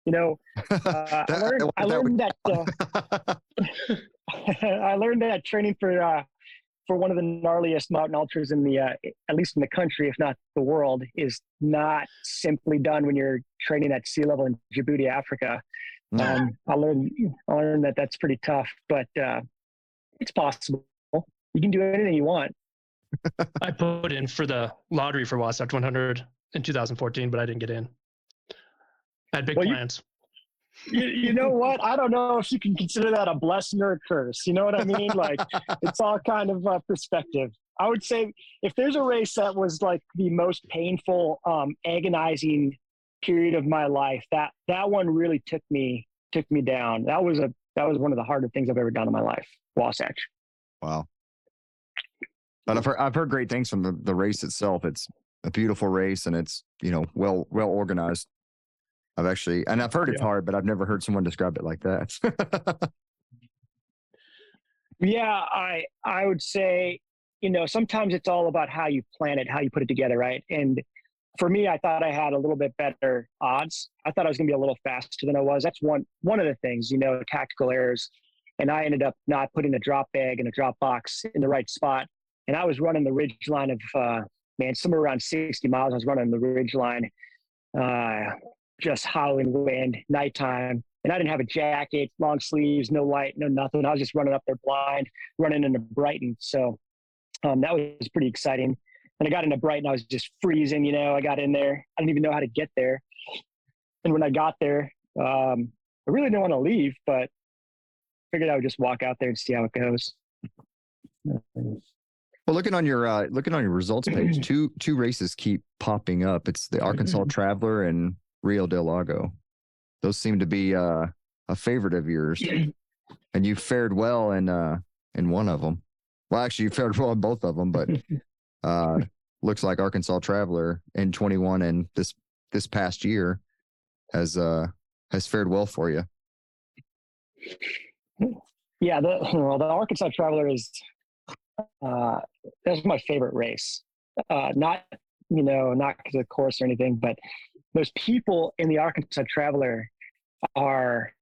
you know, uh, I (laughs)
That-
learned, I
that
learned that uh, (laughs) (laughs) I learned that training for uh, for one of the gnarliest mountain ultras in the uh, at least in the country, if not the world, is not simply done when you're training at sea level in Djibouti, Africa. Um, I learned I learned that that's pretty tough, but uh, it's possible. You can do anything you want.
I put in for the lottery for Wasatch 100 in 2014, but I didn't get in. I had big
Well, you-
plans.
you, you know (laughs) what? I don't know if you can consider that a blessing or a curse. You know what I mean? Like (laughs) it's all kind of uh, perspective. I would say if there's a race that was like the most painful, um, agonizing period of my life, that that one really took me took me down. That was a that was one of the hardest things I've ever done in my life. Wasatch.
wow. But I've heard, I've heard great things from the, the race itself. It's a beautiful race and it's, you know, well, well organized. I've actually, and I've heard it's
Yeah.
hard, but I've never heard someone describe it like that. (laughs)
Yeah, I I would say, you know, sometimes it's all about how you plan it, how you put it together, right? And for me, I thought I had a little bit better odds. I thought I was going to be a little faster than I was. That's one one of the things, you know, tactical errors. And I ended up not putting a drop bag and a drop box in the right spot. And I was running the ridge line of uh, man, somewhere around 60 miles. I was running the ridge line, uh, just howling wind, nighttime and I didn't have a jacket, long sleeves, no light, no nothing. I was just running up there blind, running into Brighton. So um, that was pretty exciting. And I got into Brighton, I was just freezing. You know, I got in there, I didn't even know how to get there. And when I got there, um, I really didn't want to leave, but figured I would just walk out there and see how it goes.
well, looking on your, uh, looking on your results page, (clears throat) two, two races keep popping up. It's the Arkansas Traveler and Rio del Lago. Those seem to be, uh, a favorite of yours (clears throat) and you fared well in, uh, in one of them. Well, actually you fared well in both of them, but, (laughs) uh, (laughs) looks like Arkansas Traveler in 21 and this, this past year has, uh, has fared well for you.
Yeah, the (laughs) well, the Arkansas Traveler is uh, that's my favorite race. Uh, not you know not because of the course or anything, but those people in the Arkansas Traveler are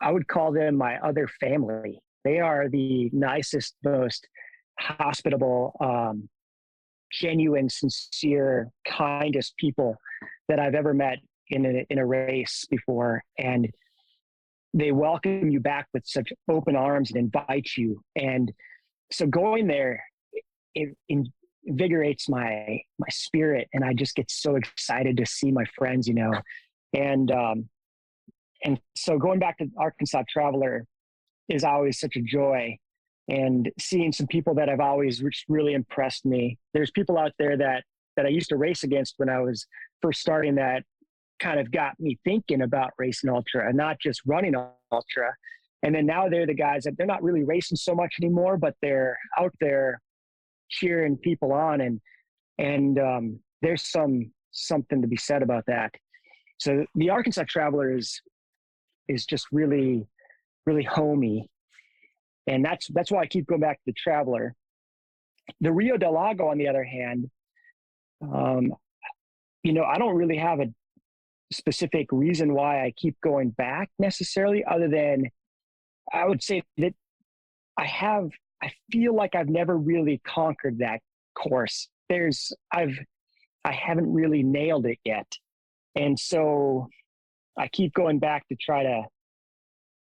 I would call them my other family. They are the nicest, most hospitable, um, genuine, sincere, kindest people that I've ever met in a, in a race before, and they welcome you back with such open arms and invite you. And so going there, it, invigorates my my spirit, and I just get so excited to see my friends, you know. And um, and so going back to Arkansas Traveler is always such a joy. And seeing some people that have always really impressed me. There's people out there that that I used to race against when I was first starting that kind of got me thinking about racing ultra and not just running ultra. And then now they're the guys that they're not really racing so much anymore, but they're out there cheering people on and and um, there's some something to be said about that. So the Arkansas Traveler is is just really really homey, and that's that's why I keep going back to the Traveler. The Rio del Lago, on the other hand, um, you know, I don't really have a specific reason why I keep going back necessarily, other than I would say that I have, I feel like I've never really conquered that course. There's, I've, I haven't really nailed it yet. And so I keep going back to try to,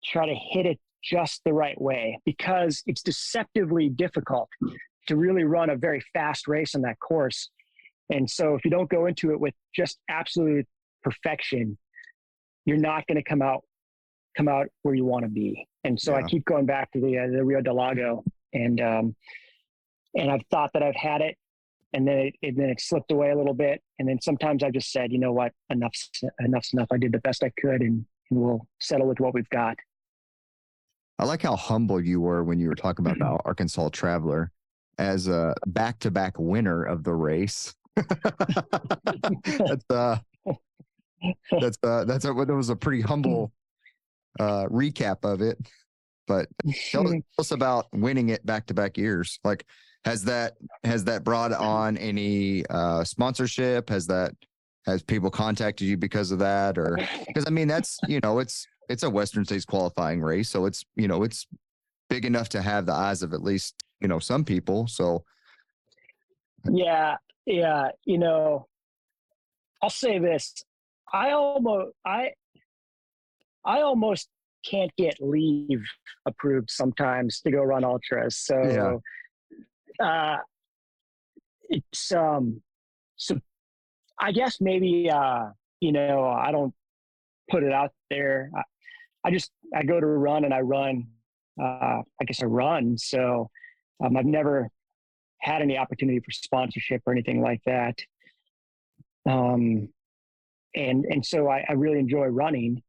try to hit it just the right way because it's deceptively difficult to really run a very fast race on that course. And so if you don't go into it with just absolute perfection, you're not going to come out come out where you want to be. And so I keep going back to the uh, the Rio del Lago, and um, and I've thought that I've had it, and then it, and then it slipped away a little bit, and then sometimes I just said, you know what, enough's enough's enough. I did the best I could, and, and we'll settle with what we've got.
I like how humble you were when you were talking about the Arkansas Traveler as a back-to-back winner of the race. That's uh, that's uh, that's a, that was a pretty humble uh, recap of it. But tell, us- (laughs) tell us about winning it back to back years. Like, has that has that brought on any uh, sponsorship? Has that has people contacted you because of that, or because I mean that's you know it's it's a Western States qualifying race, so it's you know it's big enough to have the eyes of at least you know some people. So
Yeah, yeah. You know, I'll say this: I almost, I, I almost can't get leave approved sometimes to go run ultras. So, uh, it's um, so I guess maybe uh, you know, I don't put it out there. I, just I go to run and I run. Uh, I guess I run. So um, I've never had any opportunity for sponsorship or anything like that. Um, and and so I, I really enjoy running,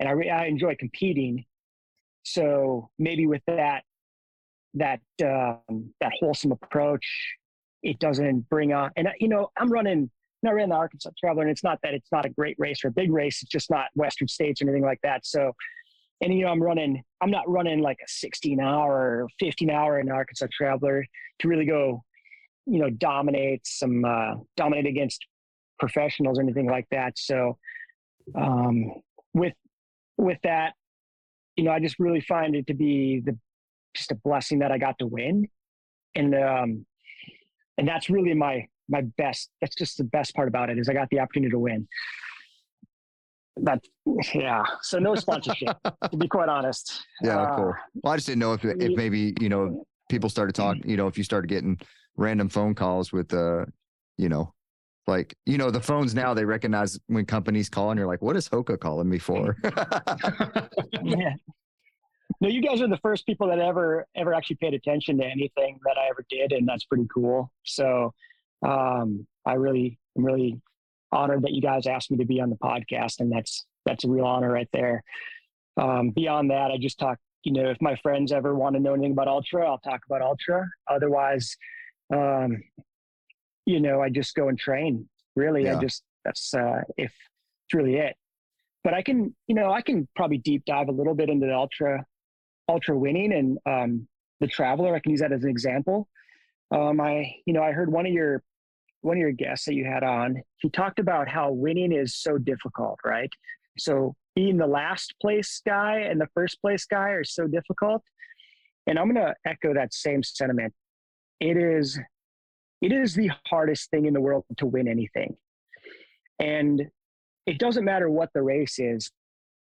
and I re- I enjoy competing. So maybe with that that um, that wholesome approach, it doesn't bring on. And you know, I'm running. I ran the Arkansas Traveler, and it's not that it's not a great race or a big race. It's just not Western States or anything like that. So, and you know, I'm running. I'm not running like a 16 hour or 15 hour in Arkansas Traveler to really go, you know, dominate some uh, dominate against professionals or anything like that. So, um, with with that, you know, I just really find it to be the just a blessing that I got to win, and um, and that's really my my best. That's just the best part about it is I got the opportunity to win. That yeah. So no sponsorship, to be quite honest. (laughs)
Yeah,
Uh,
cool. Well, I just didn't know if if maybe you know people started talking. You know, if you started getting random phone calls with uh, you know, like you know the phones now they recognize when companies call and you're like, what is Hoka calling me for? (laughs) (laughs)
yeah. No, you guys are the first people that ever ever actually paid attention to anything that I ever did, and that's pretty cool. So, um, I really, I'm really honored that you guys asked me to be on the podcast, and that's that's a real honor right there. Um, beyond that, I just talk. You know, if my friends ever want to know anything about ultra, I'll talk about ultra. Otherwise, um, you know, I just go and train. Really,
Yeah.
I just that's uh, if it's really it but I can, you know, I can probably deep dive a little bit into the ultra, ultra winning and um, the traveler. I can use that as an example. Um, I, you know, I heard one of your, one of your guests that you had on. He talked about how winning is so difficult, right? So being the last place guy and the first place guy are so difficult. And I'm going to echo that same sentiment. It is, it is the hardest thing in the world to win anything. And it doesn't matter what the race is,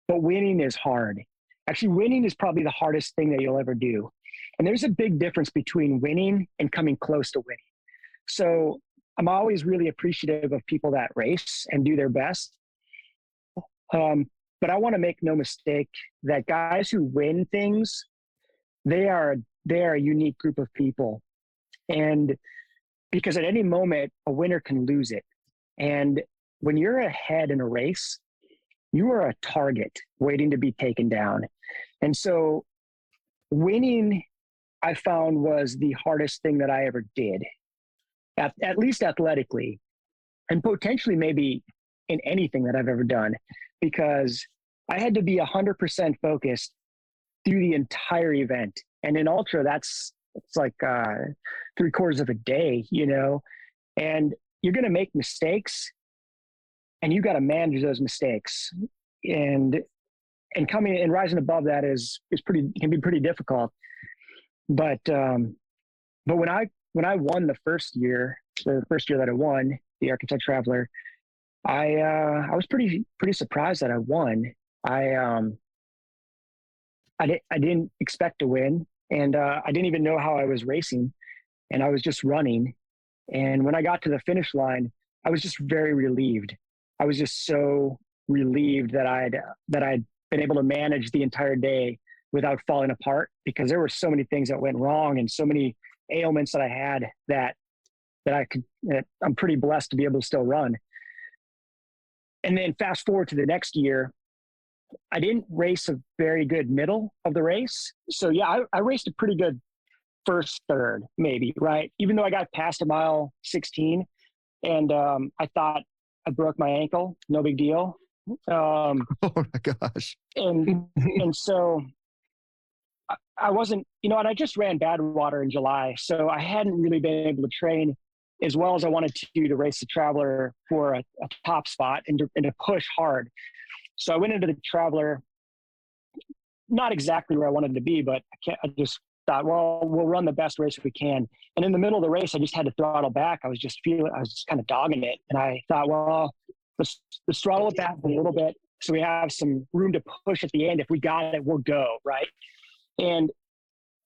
but winning is hard. Actually, winning is probably the hardest thing that you'll ever do. And there's a big difference between winning and coming close to winning. So I'm always really appreciative of people that race and do their best. Um, but I want to make no mistake that guys who win things, they are they are a unique group of people, and because at any moment a winner can lose it, and when you're ahead in a race, you are a target waiting to be taken down. And so winning, I found was the hardest thing that I ever did, at, at least athletically, and potentially maybe in anything that I've ever done, because I had to be 100% focused through the entire event. And in ultra, that's it's like uh, three quarters of a day, you know, and you're going to make mistakes and you got to manage those mistakes. And and coming and rising above that is is pretty can be pretty difficult. But um but when i when i won the first year the first year that i won the Arkansas Traveler i uh i was pretty pretty surprised that i won. I um i didn't i didn't expect to win and uh i didn't even know how i was racing and i was just running. And when i got to the finish line i was just very relieved. I was just so relieved that I'd that I'd been able to manage the entire day without falling apart because there were so many things that went wrong and so many ailments that I had that that I could that I'm pretty blessed to be able to still run. And then fast forward to the next year, I didn't race a very good middle of the race. So yeah, I, I raced a pretty good first third, maybe, right? Even though I got past a mile 16 and um, I thought I broke my ankle, no big deal. Um, (laughs)
Oh my gosh.
and and so I, wasn't, you know, and I just ran Badwater in July, so I hadn't really been able to train as well as I wanted to to race the Traveler for a, a top spot and to, and to push hard. So I went into the Traveler, not exactly where I wanted to be, but I, can't, I just thought, well, we'll run the best race we can. And in the middle of the race, I just had to throttle back. I was just feeling, I was just kind of dogging it, and I thought, well, let's let's throttle it back a little bit so we have some room to push at the end. If we got it, we'll go right. And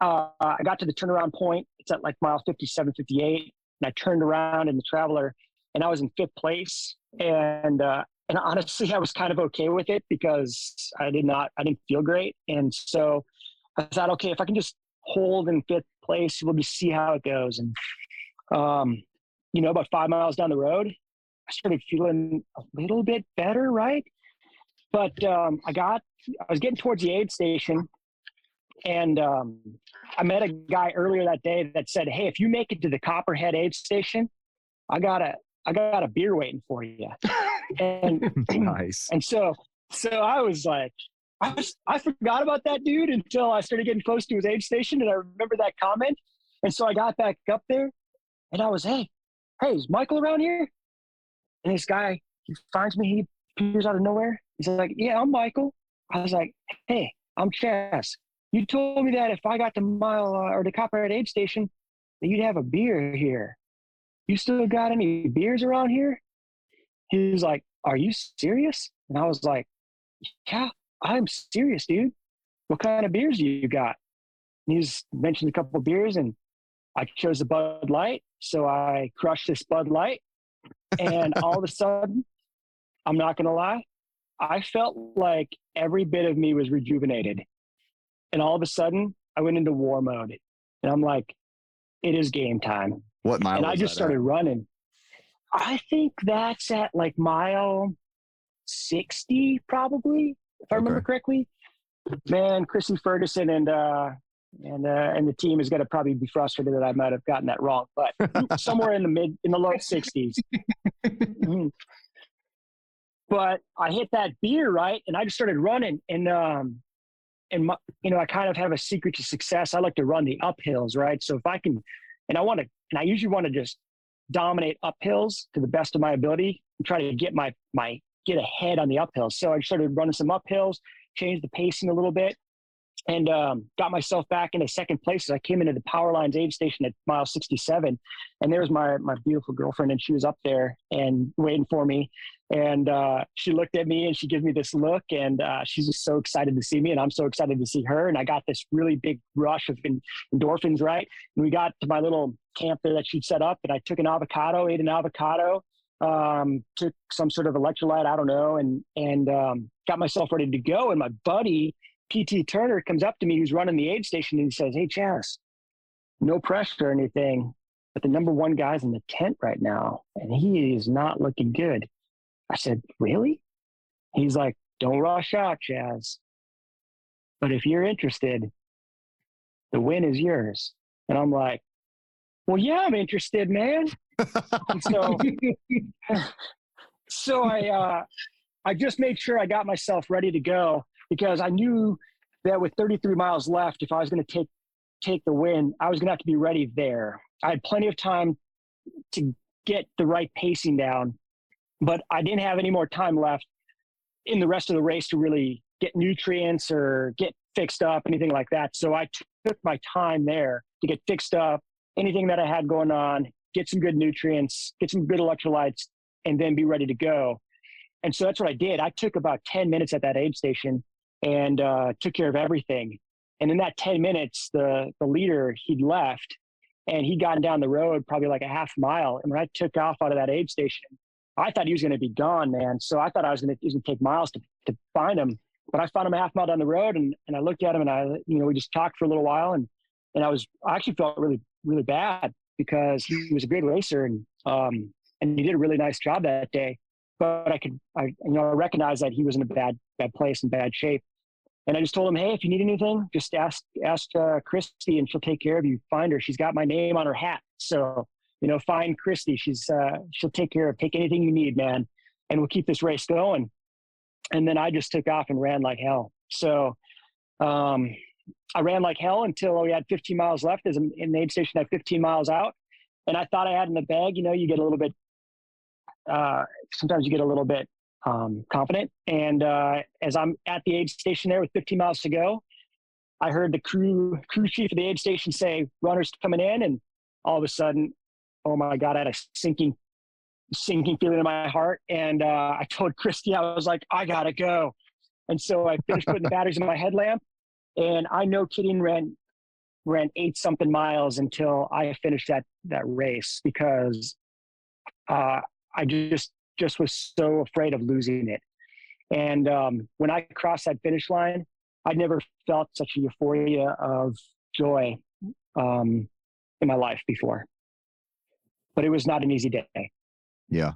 uh, I got to the turnaround point. It's at like mile 57, 58. And I turned around in the Traveler and I was in fifth place. And, uh, and honestly, I was kind of okay with it because I did not, I didn't feel great. And so I thought, okay, if I can just hold in fifth place, we'll just see how it goes. And, um, you know, about five miles down the road, I started feeling a little bit better, right? But um, I got, I was getting towards the aid station and um, I met a guy earlier that day that said, "Hey, if you make it to the Copperhead aid station, I got a I got a beer waiting for you." and (laughs)
nice.
and so so I was like, I was, I forgot about that dude until I started getting close to his aid station, and I remember that comment. And so I got back up there, and I was, "Hey, hey, is Michael around here?" And this guy he finds me. He appears out of nowhere. He's like, "Yeah, I'm Michael." I was like, "Hey, I'm Chas. You told me that if I got to mile uh, or the Copperhead aid station, that you'd have a beer here. You still got any beers around here?" He was like, "Are you serious?" And I was like, "Yeah, I'm serious, dude. What kind of beers do you got?" And he's mentioned a couple of beers, and I chose the Bud Light, so I crushed this Bud Light, and all of a sudden, I'm not gonna lie, I felt like every bit of me was rejuvenated. And all of a sudden, I went into war mode. And I'm like, it is game time.
What mile?
and I just
that at?
started running. I think that's at like mile 60, probably, if I remember correctly. Man, Chrissy Ferguson and uh and uh, and the team is going to probably be frustrated that I might have gotten that wrong, but (laughs) somewhere in the mid in the low 60s. (laughs) Mhm. But I hit that beer right, and I just started running, and um, and my, you know I kind of have a secret to success. I like to run the uphills, right? So if I can, and I want to, and I usually want to just dominate uphills to the best of my ability and try to get my my get ahead on the uphills. So I started running some uphills, changed the pacing a little bit, and um, got myself back into second place. I came into the Power Lines aid station at mile 67, and there's my my beautiful girlfriend, and she was up there and waiting for me. And uh, she looked at me and she gives me this look, and uh, she's just so excited to see me, and I'm so excited to see her. And I got this really big rush of endorphins, right? And we got to my little camp there that she'd set up, and I took an avocado, ate an avocado, um, took some sort of electrolyte, I don't know, and and um, got myself ready to go. And my buddy PT Turner comes up to me, who's running the aid station, and he says, "Hey, Chas, no pressure or anything, but the number one guy's in the tent right now, and he is not looking good." I said, "Really?" He's like, "Don't rush out, Chas. But if you're interested, the win is yours." And I'm like, "Well, yeah, I'm interested, man." (laughs) So, (laughs) so I, uh, I just made sure I got myself ready to go because I knew that with 33 miles left, if I was going to take take the win, I was going to have to be ready there. I had plenty of time to get the right pacing down, but I didn't have any more time left in the rest of the race to really get nutrients or get fixed up, anything like that. So I took my time there to get fixed up, anything that I had going on, get some good nutrients, get some good electrolytes, and then be ready to go. And so that's what I did. I took about 10 minutes at that aid station and uh, took care of everything. And in that 10 minutes, the, the leader, he'd left and he'd gotten down the road probably like a half mile. And when I took off out of that aid station, I thought he was going to be gone, man. So I thought I was going to take miles to, to find him. But I found him a half mile down the road and, and I looked at him and I, you know, we just talked for a little while and, and I was, I actually felt really, really bad because he was a great racer and, um, and he did a really nice job that day. But I could, I, you know, I recognized that he was in a bad, bad place and bad shape. And I just told him, hey, if you need anything, just ask ask uh, Christy, and she'll take care of you. Find her; she's got my name on her hat. So you know, find Christy. She's uh, she'll take care of. Take anything you need, man, and we'll keep this race going. and then I just took off and ran like hell. So um, I ran like hell until we had 15 miles left. As an aid station at 15 miles out, and I thought I had in the bag. You know, you get a little bit. Uh, sometimes you get a little bit um, confident. And uh, as I'm at the aid station there with 15 miles to go, I heard the crew crew chief of the aid station say, "Runners coming in," and all of a sudden, oh my god, I had a sinking sinking feeling in my heart. And uh, I told Christy, I was like, I gotta go. And so I finished putting the (laughs) batteries in my headlamp. And I know kidding ran ran eight something miles until I finished that that race because uh, I just just was so afraid of losing it. And um, when I crossed that finish line, I'd never felt such a euphoria of joy um, in my life before. But it was not an easy day.
Yeah.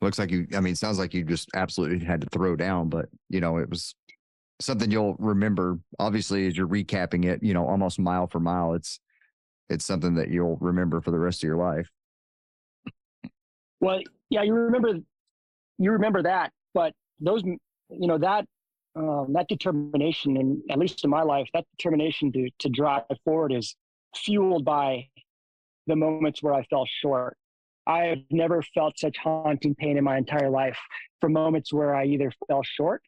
Looks like you, I mean, sounds like you just absolutely had to throw down, but, you know, it was something you'll remember. Obviously, as you're recapping it, you know, almost mile for mile, it's, it's something that you'll remember for the rest of your life.
Well, yeah, you remember, you remember that, but those, you know, that, um, that determination, and at least in my life, that determination to to drive forward is fueled by the moments where I fell short. I have never felt such haunting pain in my entire life for moments where I either fell short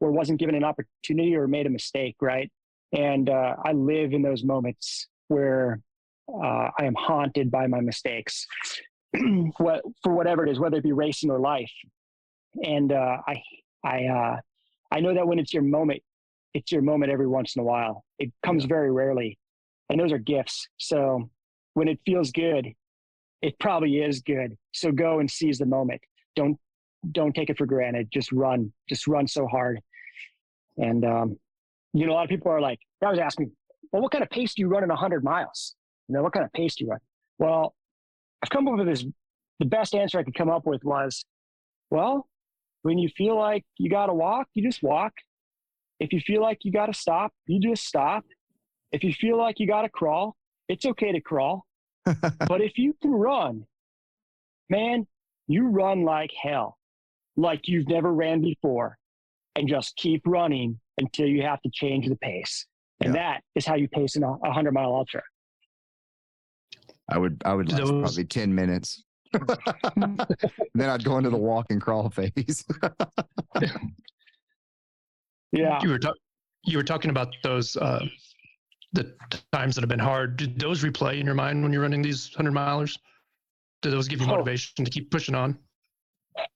or wasn't given an opportunity or made a mistake, right? And uh, I live in those moments where uh, I am haunted by my mistakes, (clears throat) what, for whatever it is, whether it be racing or life. And uh, I, I, uh, I know that when it's your moment, it's your moment every once in a while. It comes very rarely, and those are gifts. So when it feels good, it probably is good. So go and seize the moment. Don't don't take it for granted. Just run. Just run so hard. And um, you know, a lot of people are like, I was asking, well, what kind of pace do you run in 100 miles? You know, what kind of pace do you run? Well, I've come up with this. The best answer I could come up with was, well, when you feel like you got to walk, you just walk. If you feel like you got to stop, you just stop. If you feel like you got to crawl, it's okay to crawl. (laughs) but if you can run, man, you run like hell, like you've never ran before, and just keep running until you have to change the pace. And yeah. that is how you pace in a 100 mile ultra.
I would, I would last Those... probably 10 minutes. (laughs) then I'd go into the (laughs) walk and crawl phase. (laughs)
yeah.
You were, ta- you were talking about those, uh, the times that have been hard, did those replay in your mind when you're running these hundred milers? Do those give you oh. motivation oh. to keep pushing on?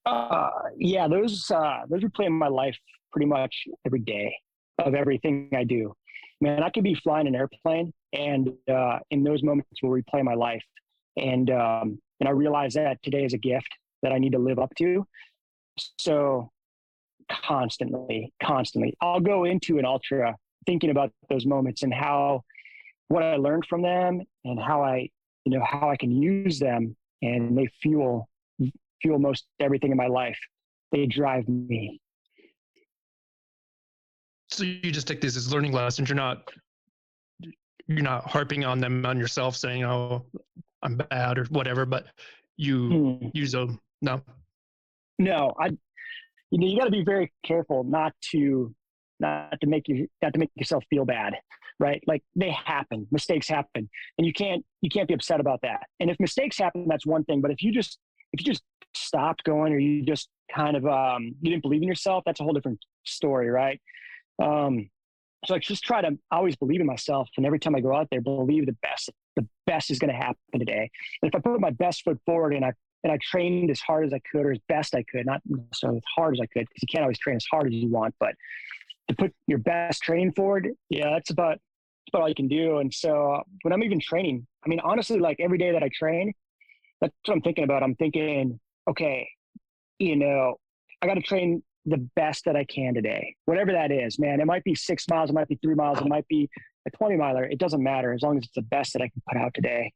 Uh, yeah, those uh, those replay in my life pretty much every day of everything I do. Man, I could be flying an airplane, and uh, in those moments will replay my life, and um, and I realize that today is a gift that I need to live up to. So constantly, constantly, I'll go into an ultra thinking about those moments and how what I learned from them and how I, you know, how I can use them and they fuel fuel most everything in my life. They drive me.
So you just take these as learning lessons. You're not you're not harping on them on yourself saying, Oh, I'm bad or whatever, but you hmm. use them. No.
No, I you know, you gotta be very careful not to not to make you not to make yourself feel bad right like they happen mistakes happen and you can't you can't be upset about that and if mistakes happen that's one thing but if you just if you just stopped going or you just kind of um you didn't believe in yourself that's a whole different story right um so I just try to always believe in myself and every time i go out there believe the best the best is going to happen today and if i put my best foot forward and i and I trained as hard as I could or as best I could, not necessarily as hard as I could, because you can't always train as hard as you want, but to put your best training forward, yeah, that's about that's about all you can do. And so when I'm even training, I mean, honestly, like every day that I train, that's what I'm thinking about. I'm thinking, okay, you know, I got to train the best that I can today, whatever that is, man. It might be six miles, it might be three miles, it might be a 20 miler. It doesn't matter as long as it's the best that I can put out today.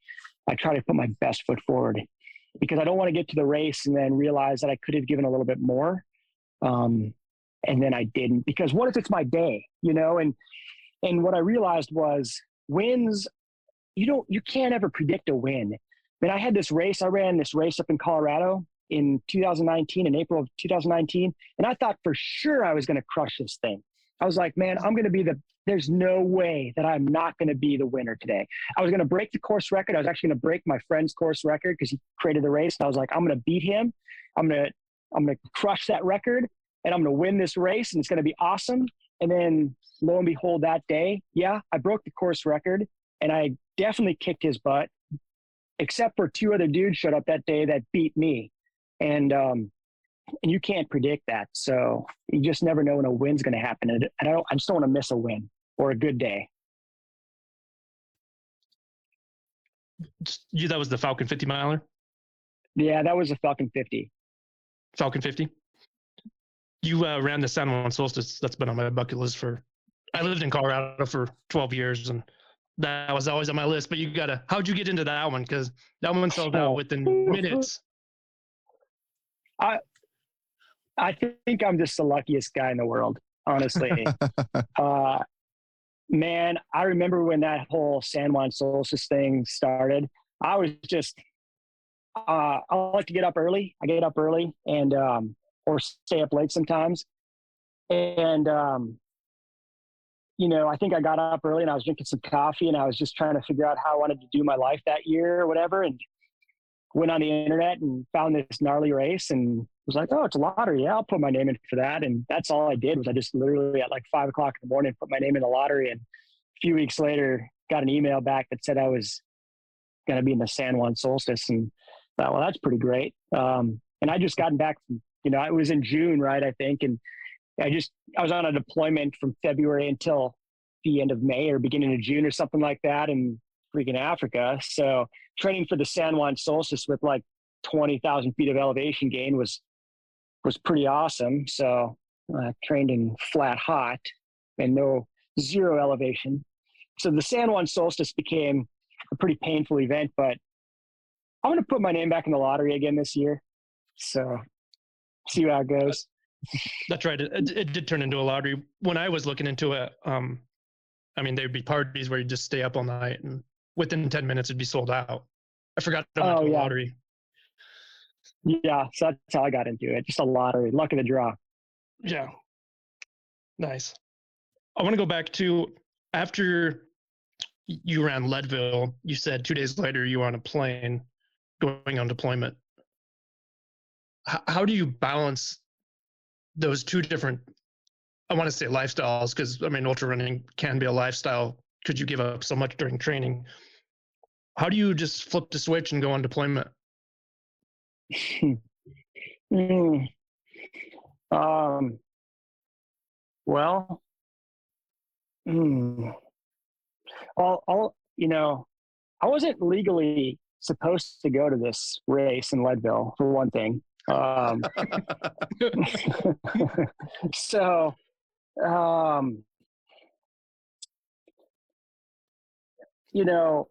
I try to put my best foot forward because I don't want to get to the race and then realize that I could have given a little bit more. Um, and then I didn't because what if it's my day, you know? And and what I realized was wins, you don't you can't ever predict a win. I mean, I had this race, I ran this race up in Colorado in 2019, in April of 2019. And I thought for sure I was going to crush this thing. I was like, man, I'm going to be the, there's no way that I'm not going to be the winner today. I was going to break the course record. I was actually going to break my friend's course record because he created the race. And I was like, I'm going to beat him. I'm going to, I'm going to crush that record and I'm going to win this race and it's going to be awesome. And then lo and behold, that day, yeah, I broke the course record and I definitely kicked his butt, except for two other dudes showed up that day that beat me. And, um, and you can't predict that. So you just never know when a win's going to happen. And I don't, I just don't want to miss a win or a good day.
You, that was the Falcon 50 miler?
Yeah, that was a Falcon 50.
Falcon 50? You uh, ran the San Juan Solstice. That's been on my bucket list for. I lived in Colorado for 12 years, and that was always on my list. But you gotta. How'd you get into that one? Because that one sold out within minutes.
I I think I'm just the luckiest guy in the world, honestly. (laughs) uh, man, I remember when that whole San Juan Solstice thing started. I was just, uh, I like to get up early. I get up early and, um, or stay up late sometimes. And, um, you know, I think I got up early and I was drinking some coffee and I was just trying to figure out how I wanted to do my life that year or whatever. And went on the internet and found this gnarly race and was like, oh, it's a lottery. Yeah, I'll put my name in for that. And that's all I did was I just literally at like five o'clock in the morning put my name in the lottery. And a few weeks later, got an email back that said I was going to be in the San Juan Solstice. And thought, well, that's pretty great. Um, and I just gotten back from, you know, it was in June, right? I think. And I just, I was on a deployment from February until the end of May or beginning of June or something like that in freaking Africa. So training for the San Juan Solstice with like 20,000 feet of elevation gain was was pretty awesome. So uh, trained in flat hot and no zero elevation. So the San Juan solstice became a pretty painful event, but I'm going to put my name back in the lottery again this year. So see how it goes.
That's right. It, it did turn into a lottery. When I was looking into it, um, I mean, there'd be parties where you just stay up all night and within 10 minutes it'd be sold out. I forgot about oh, the yeah. lottery.
Yeah, so that's how I got into it. Just a lottery, luck of the draw.
Yeah. Nice. I want to go back to after you ran Leadville, you said two days later you were on a plane going on deployment. How, how do you balance those two different, I want to say lifestyles, because I mean, ultra running can be a lifestyle. Could you give up so much during training? How do you just flip the switch and go on deployment? (laughs)
mm. Um, well, mm. all, all, you know, I wasn't legally supposed to go to this race in Leadville for one thing. Um, (laughs) (laughs) so, um, you know,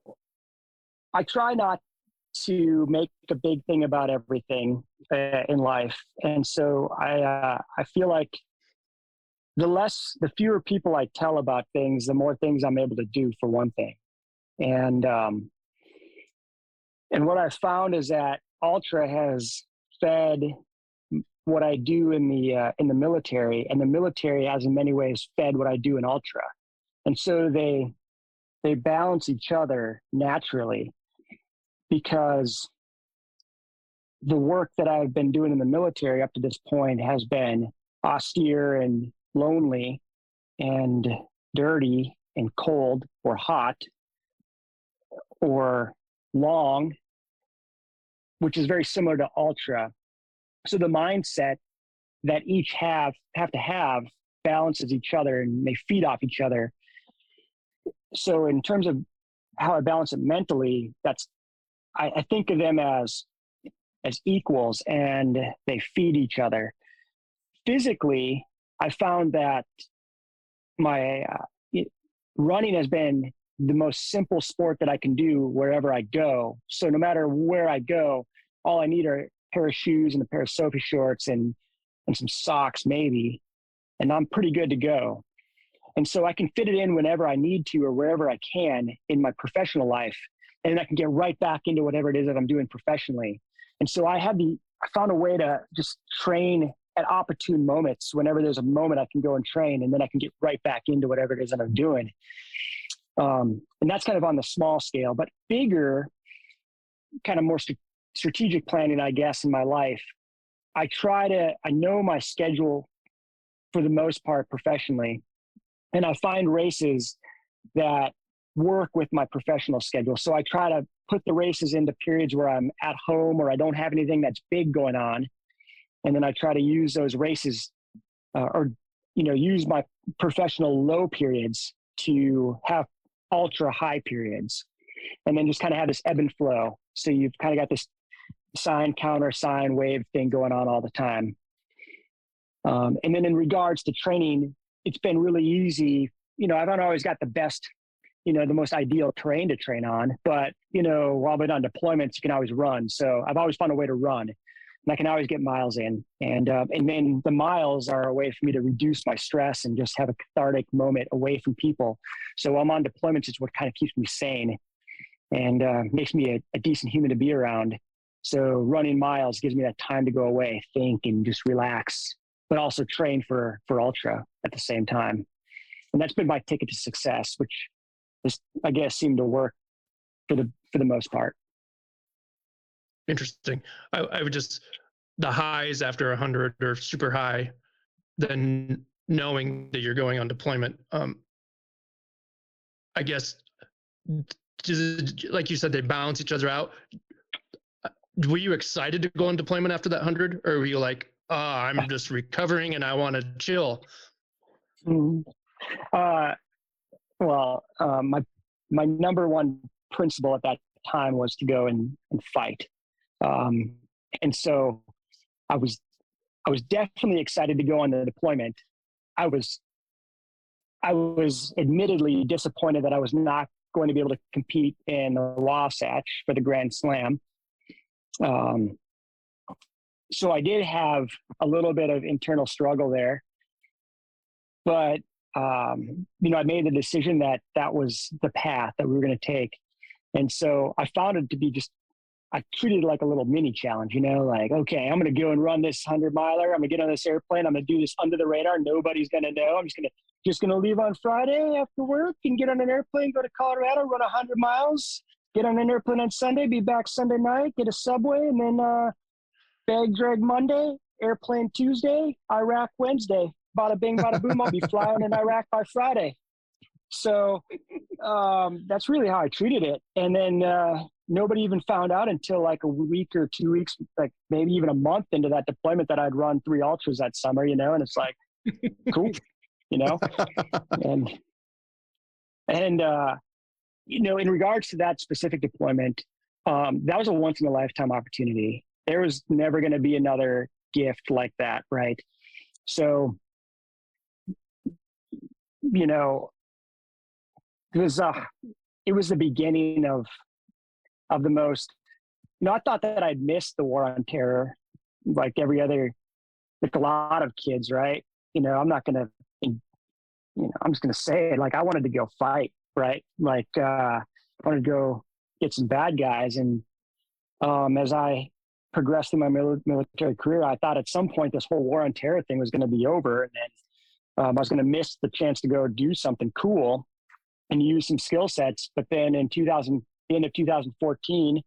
I try not to make a big thing about everything uh, in life, and so I uh, I feel like the less the fewer people I tell about things, the more things I'm able to do for one thing, and um, and what I've found is that Ultra has fed what I do in the uh, in the military, and the military has in many ways fed what I do in Ultra, and so they they balance each other naturally because the work that I've been doing in the military up to this point has been austere and lonely and dirty and cold or hot or long, which is very similar to ultra. So the mindset that each have have to have balances each other and they feed off each other. So in terms of how I balance it mentally, that's I, I think of them as as equals and they feed each other. Physically, I found that my uh, it, running has been the most simple sport that I can do wherever I go. So no matter where I go, all I need are a pair of shoes and a pair of Soffe shorts and and some socks maybe, and I'm pretty good to go. And so I can fit it in whenever I need to or wherever I can in my professional life and I can get right back into whatever it is that I'm doing professionally. And so I had the I found a way to just train at opportune moments. Whenever there's a moment, I can go and train, and then I can get right back into whatever it is that I'm doing. Um, and that's kind of on the small scale, but bigger, kind of more st- strategic planning, I guess, in my life. I try to. I know my schedule for the most part professionally, and I find races that work with my professional schedule. So I try to put the races into periods where I'm at home or I don't have anything that's big going on. And then I try to use those races uh, or, you know, use my professional low periods to have ultra high periods. And then just kind of have this ebb and flow. So you've kind of got this sine, counter, sine, wave thing going on all the time. Um, and then in regards to training, it's been really easy. You know, I've not always got the best you know the most ideal terrain to train on but you know while we're on deployments you can always run. So i've always found a way to run and i can always get miles in. And uh, and then the miles are a way for me to reduce my stress and just have a cathartic moment away from people. So while i'm on deployments it's what kind of keeps me sane and uh, makes me a, a decent human to be around. So running miles gives me that time to go away think and just relax but also train for for ultra at the same time and that's been my ticket to success which just I guess seemed to work for the for the most part.
Interesting. I, I would just the highs after hundred or super high, then knowing that you're going on deployment. Um, I guess, just, like you said, they balance each other out. Were you excited to go on deployment after that hundred, or were you like, oh, I'm (laughs) just recovering and I want to chill"?
Mm-hmm. Uh, well, um, my my number one principle at that time was to go and, and fight, um, and so I was I was definitely excited to go on the deployment. I was I was admittedly disappointed that I was not going to be able to compete in the Wasatch for the Grand Slam. Um, so I did have a little bit of internal struggle there, but um, you know, I made the decision that that was the path that we were going to take. And so I found it to be just, I treated it like a little mini challenge, you know, like, okay, I'm going to go and run this 100 miler. I'm going to get on this airplane. I'm going to do this under the radar. Nobody's going to know. I'm just going to, just going to leave on Friday after work and get on an airplane, go to Colorado, run 100 miles, get on an airplane on Sunday, be back Sunday night, get a subway, and then uh, bag drag Monday, airplane Tuesday, Iraq Wednesday bada bing, bada boom, I'll be (laughs) flying in Iraq by Friday. So um, that's really how I treated it. And then uh, nobody even found out until like a week or two weeks, like maybe even a month into that deployment that I'd run three ultras that summer, you know, and it's like, (laughs) cool, you know, and, and, uh, you know, in regards to that specific deployment, um, that was a once in a lifetime opportunity. There was never going to be another gift like that. Right. So you know, it was uh, it was the beginning of of the most. You know, I thought that I'd missed the war on terror, like every other, like a lot of kids, right? You know, I'm not gonna, you know, I'm just gonna say it. Like I wanted to go fight, right? Like uh, I wanted to go get some bad guys, and um, as I progressed through my military career, I thought at some point this whole war on terror thing was going to be over, and then um, I was going to miss the chance to go do something cool and use some skill sets. But then in 2000, the end of 2014,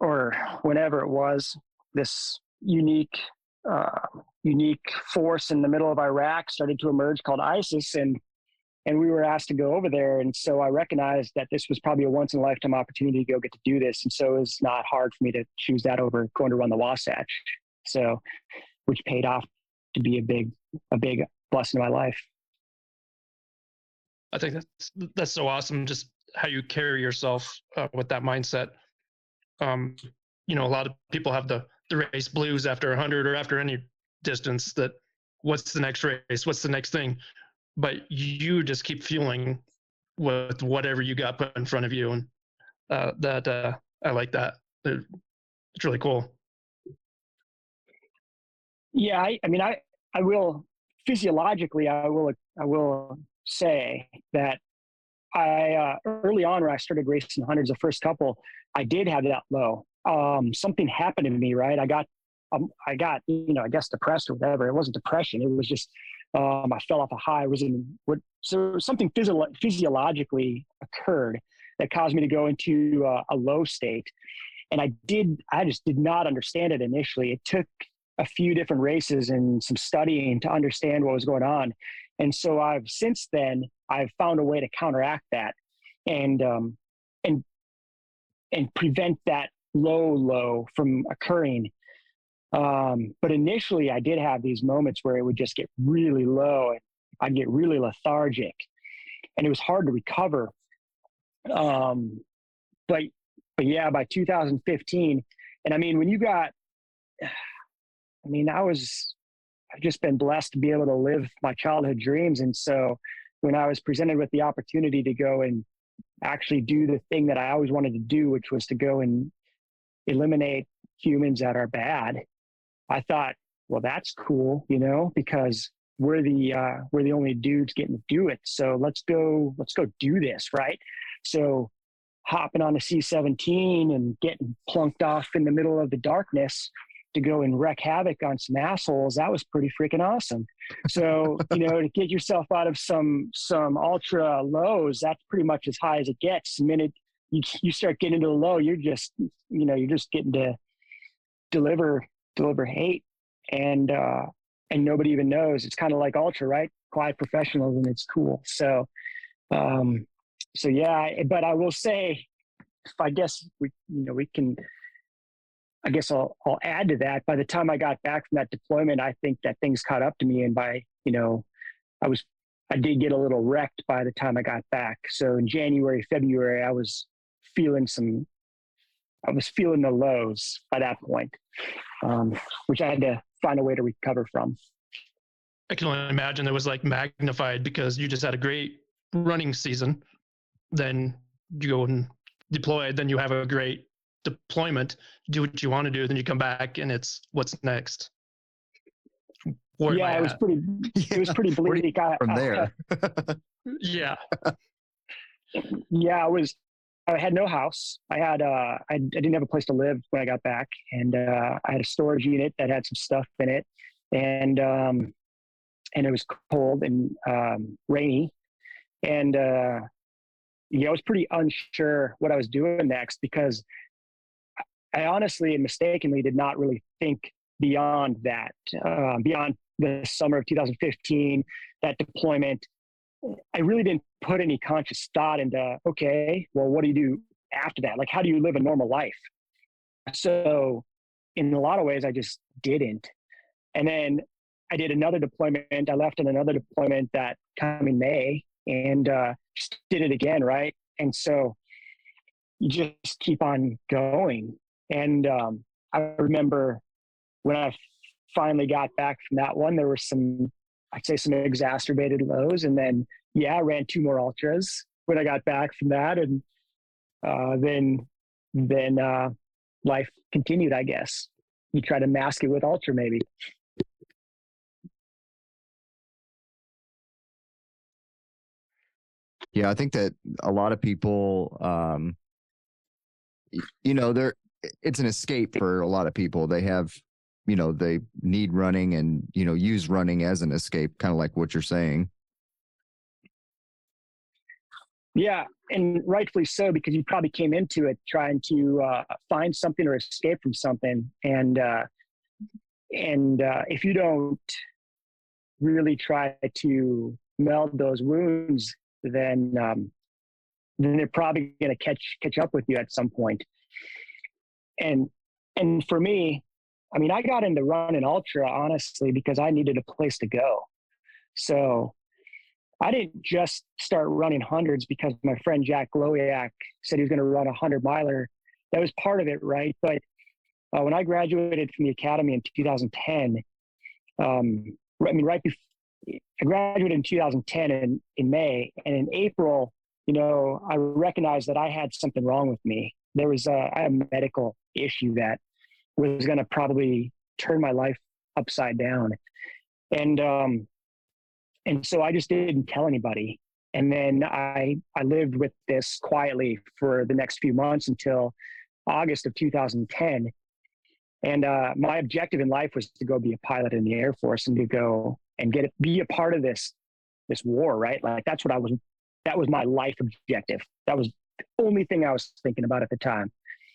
or whenever it was, this unique, uh, unique force in the middle of Iraq started to emerge called ISIS, and and we were asked to go over there. And so I recognized that this was probably a once in a lifetime opportunity to go get to do this. And so it was not hard for me to choose that over going to run the Wasatch. So, which paid off to be a big, a big blessing in my life.
I think that's that's so awesome. Just how you carry yourself uh, with that mindset. Um, you know, a lot of people have the the race blues after 100 or after any distance. That what's the next race? What's the next thing? But you just keep fueling with whatever you got put in front of you, and uh, that uh, I like that. It's really cool.
Yeah, I, I mean, I I will physiologically, I will I will say that I uh, early on when I started racing hundreds, the first couple, I did have that low. um, something happened to me, right? I got, um, I got, you know, I guess depressed or whatever. It wasn't depression. It was just, um, I fell off a high. Was in what, so something physio- physiologically occurred that caused me to go into uh, a low state. And I did, I just did not understand it initially. It took a few different races and some studying to understand what was going on. And so I've since then, I've found a way to counteract that and, um, and, and prevent that low, low from occurring. Um, but initially, I did have these moments where it would just get really low and I'd get really lethargic, and it was hard to recover. Um, but but yeah, by 2015, and I mean, when you got, (sighs) I mean, I was, I've just been blessed to be able to live my childhood dreams, and so when I was presented with the opportunity to go and actually do the thing that I always wanted to do, which was to go and eliminate humans that are bad, I thought, well, that's cool, you know, because we're the uh, we're the only dudes getting to do it. So let's go, let's go do this, right? So hopping on a C-17 and getting plunked off in the middle of the darkness to go and wreak havoc on some assholes, that was pretty freaking awesome. So, you know, to get yourself out of some some ultra lows, that's pretty much as high as it gets. The minute you, you start getting to the low, you're just, you know, you're just getting to deliver deliver hate and uh and nobody even knows. It's kind of like ultra, right? Quiet professionalism. It's cool. So, um, so yeah. But I will say, if I guess we, you know, we can. I guess I'll I'll add to that. By the time I got back from that deployment, I think that things caught up to me, and by you know, I was I did get a little wrecked by the time I got back. So in January, February, I was feeling some. I was feeling the lows by that point, um, which I had to find a way to recover from.
I can only imagine it was like magnified because you just had a great running season. Then you go and deploy, then you have a great deployment, do what you want to do, then you come back and it's what's next. Where
yeah, it was pretty. It was pretty bleak. I,
From there,
I, yeah,
yeah, I was. I had no house. I had. Uh, I, I didn't have a place to live when I got back, and uh, I had a storage unit that had some stuff in it, and um, and it was cold and um, rainy, and uh, yeah, I was pretty unsure what I was doing next because I honestly and mistakenly did not really think beyond that, uh, beyond the summer of 2015, that deployment. I really didn't put any conscious thought into, okay, well, what do you do after that? Like, how do you live a normal life? So, in a lot of ways, I just didn't. And then I did another deployment. I left in another deployment that coming May and uh, just did it again, right? And so you just keep on going. And um, I remember when I finally got back from that one, there were some, I'd say, some exacerbated lows. And then, yeah, I ran two more ultras when I got back from that, and uh, then then uh, life continued. I guess you try to mask it with ultra, maybe.
Yeah, I think that a lot of people, um, you know, they're it's an escape for a lot of people. They have, you know, they need running and you know use running as an escape, kind of like what you're saying.
Yeah, and rightfully so because you probably came into it trying to uh, find something or escape from something, and uh, and uh, if you don't really try to meld those wounds then um, then they're probably going to catch catch up with you at some point. And and for me, I mean, I got into running ultra honestly because I needed a place to go. So I didn't just start running hundreds because my friend Jack Glowiak said he was going to run a hundred miler. That was part of it, right? But uh, when I graduated from the academy in 2010, um, I mean, right before I graduated in 2010 in, in May, and in April, you know, I recognized that I had something wrong with me. There was a, I had a medical issue that was going to probably turn my life upside down, and um, and so I just didn't tell anybody. And then I I lived with this quietly for the next few months until August of 2010. And uh, my objective in life was to go be a pilot in the Air Force and to go and get it, be a part of this this war, right? Like that's what I was. That was my life objective. That was the only thing I was thinking about at the time.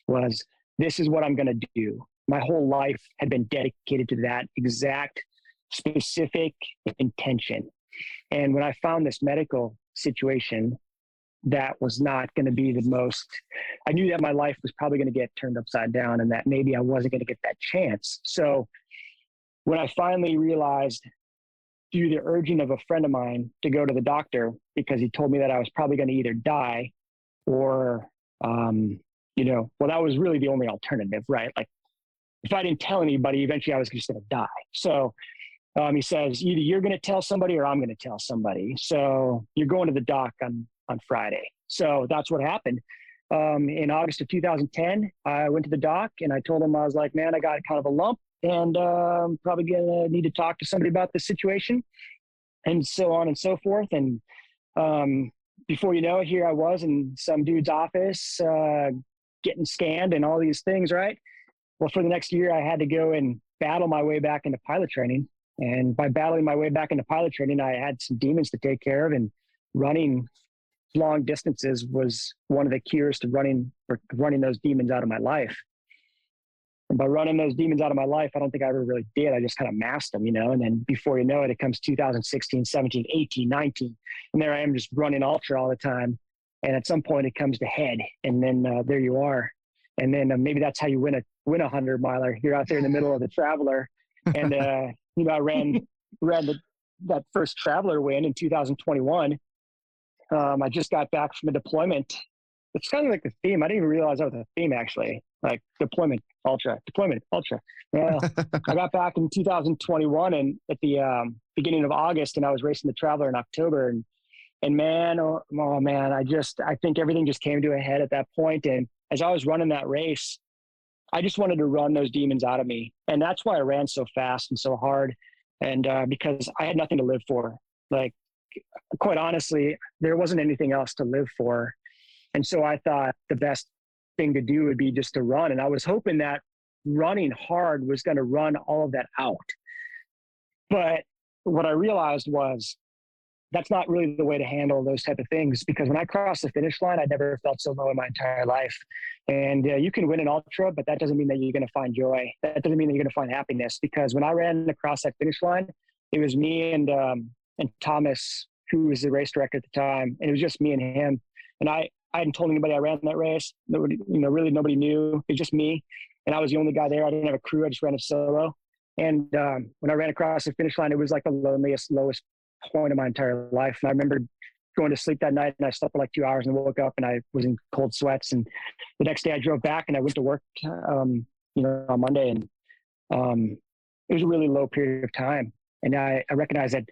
Was this is what I'm going to do? My whole life had been dedicated to that exact specific intention. And when I found this medical situation that was not going to be the most, I knew that my life was probably going to get turned upside down and that maybe I wasn't going to get that chance. So when I finally realized through the urging of a friend of mine to go to the doctor because he told me that I was probably going to either die or, um, you know, well, that was really the only alternative, right? Like if I didn't tell anybody, eventually I was just going to die. So um, he says, either you're going to tell somebody or I'm going to tell somebody. So you're going to the doc on, on Friday. So that's what happened. Um, in August of 2010, I went to the doc and I told him, I was like, man, I got kind of a lump and um, probably going to need to talk to somebody about the situation and so on and so forth. And um, before you know it, here I was in some dude's office uh, getting scanned and all these things, right? Well, for the next year, I had to go and battle my way back into pilot training. And by battling my way back into pilot training, I had some demons to take care of, and running long distances was one of the cures to running or running those demons out of my life. And by running those demons out of my life, I don't think I ever really did. I just kind of masked them, you know. And then before you know it, it comes 2016, 17, 18, 19, and there I am just running ultra all the time. And at some point, it comes to head, and then uh, there you are. And then uh, maybe that's how you win a win a hundred miler. You're out there in the middle of the traveler, and (laughs) uh, you know, I ran ran the, that first traveler win in 2021. Um, I just got back from a deployment. It's kind of like the theme. I didn't even realize that was a theme actually. Like deployment ultra, deployment ultra. Well, I got back in 2021 and at the um, beginning of August, and I was racing the traveler in October. And and man, oh, oh man, I just I think everything just came to a head at that point. And as I was running that race, I just wanted to run those demons out of me. And that's why I ran so fast and so hard. And uh, because I had nothing to live for. Like, quite honestly, there wasn't anything else to live for. And so I thought the best thing to do would be just to run. And I was hoping that running hard was going to run all of that out. But what I realized was that's not really the way to handle those type of things because when I crossed the finish line, I never felt so low in my entire life. And uh, you can win an ultra, but that doesn't mean that you're going to find joy. That doesn't mean that you're going to find happiness because when I ran across that finish line, it was me and um, and Thomas, who was the race director at the time, and it was just me and him. And I I hadn't told anybody I ran that race. Nobody, you know, really nobody knew. It was just me, and I was the only guy there. I didn't have a crew. I just ran it solo. And um, when I ran across the finish line, it was like the loneliest, lowest point of my entire life. And I remember going to sleep that night and I slept for like two hours and woke up and I was in cold sweats. And the next day I drove back and I went to work, um, you know, on Monday and um, it was a really low period of time. And I, I recognized that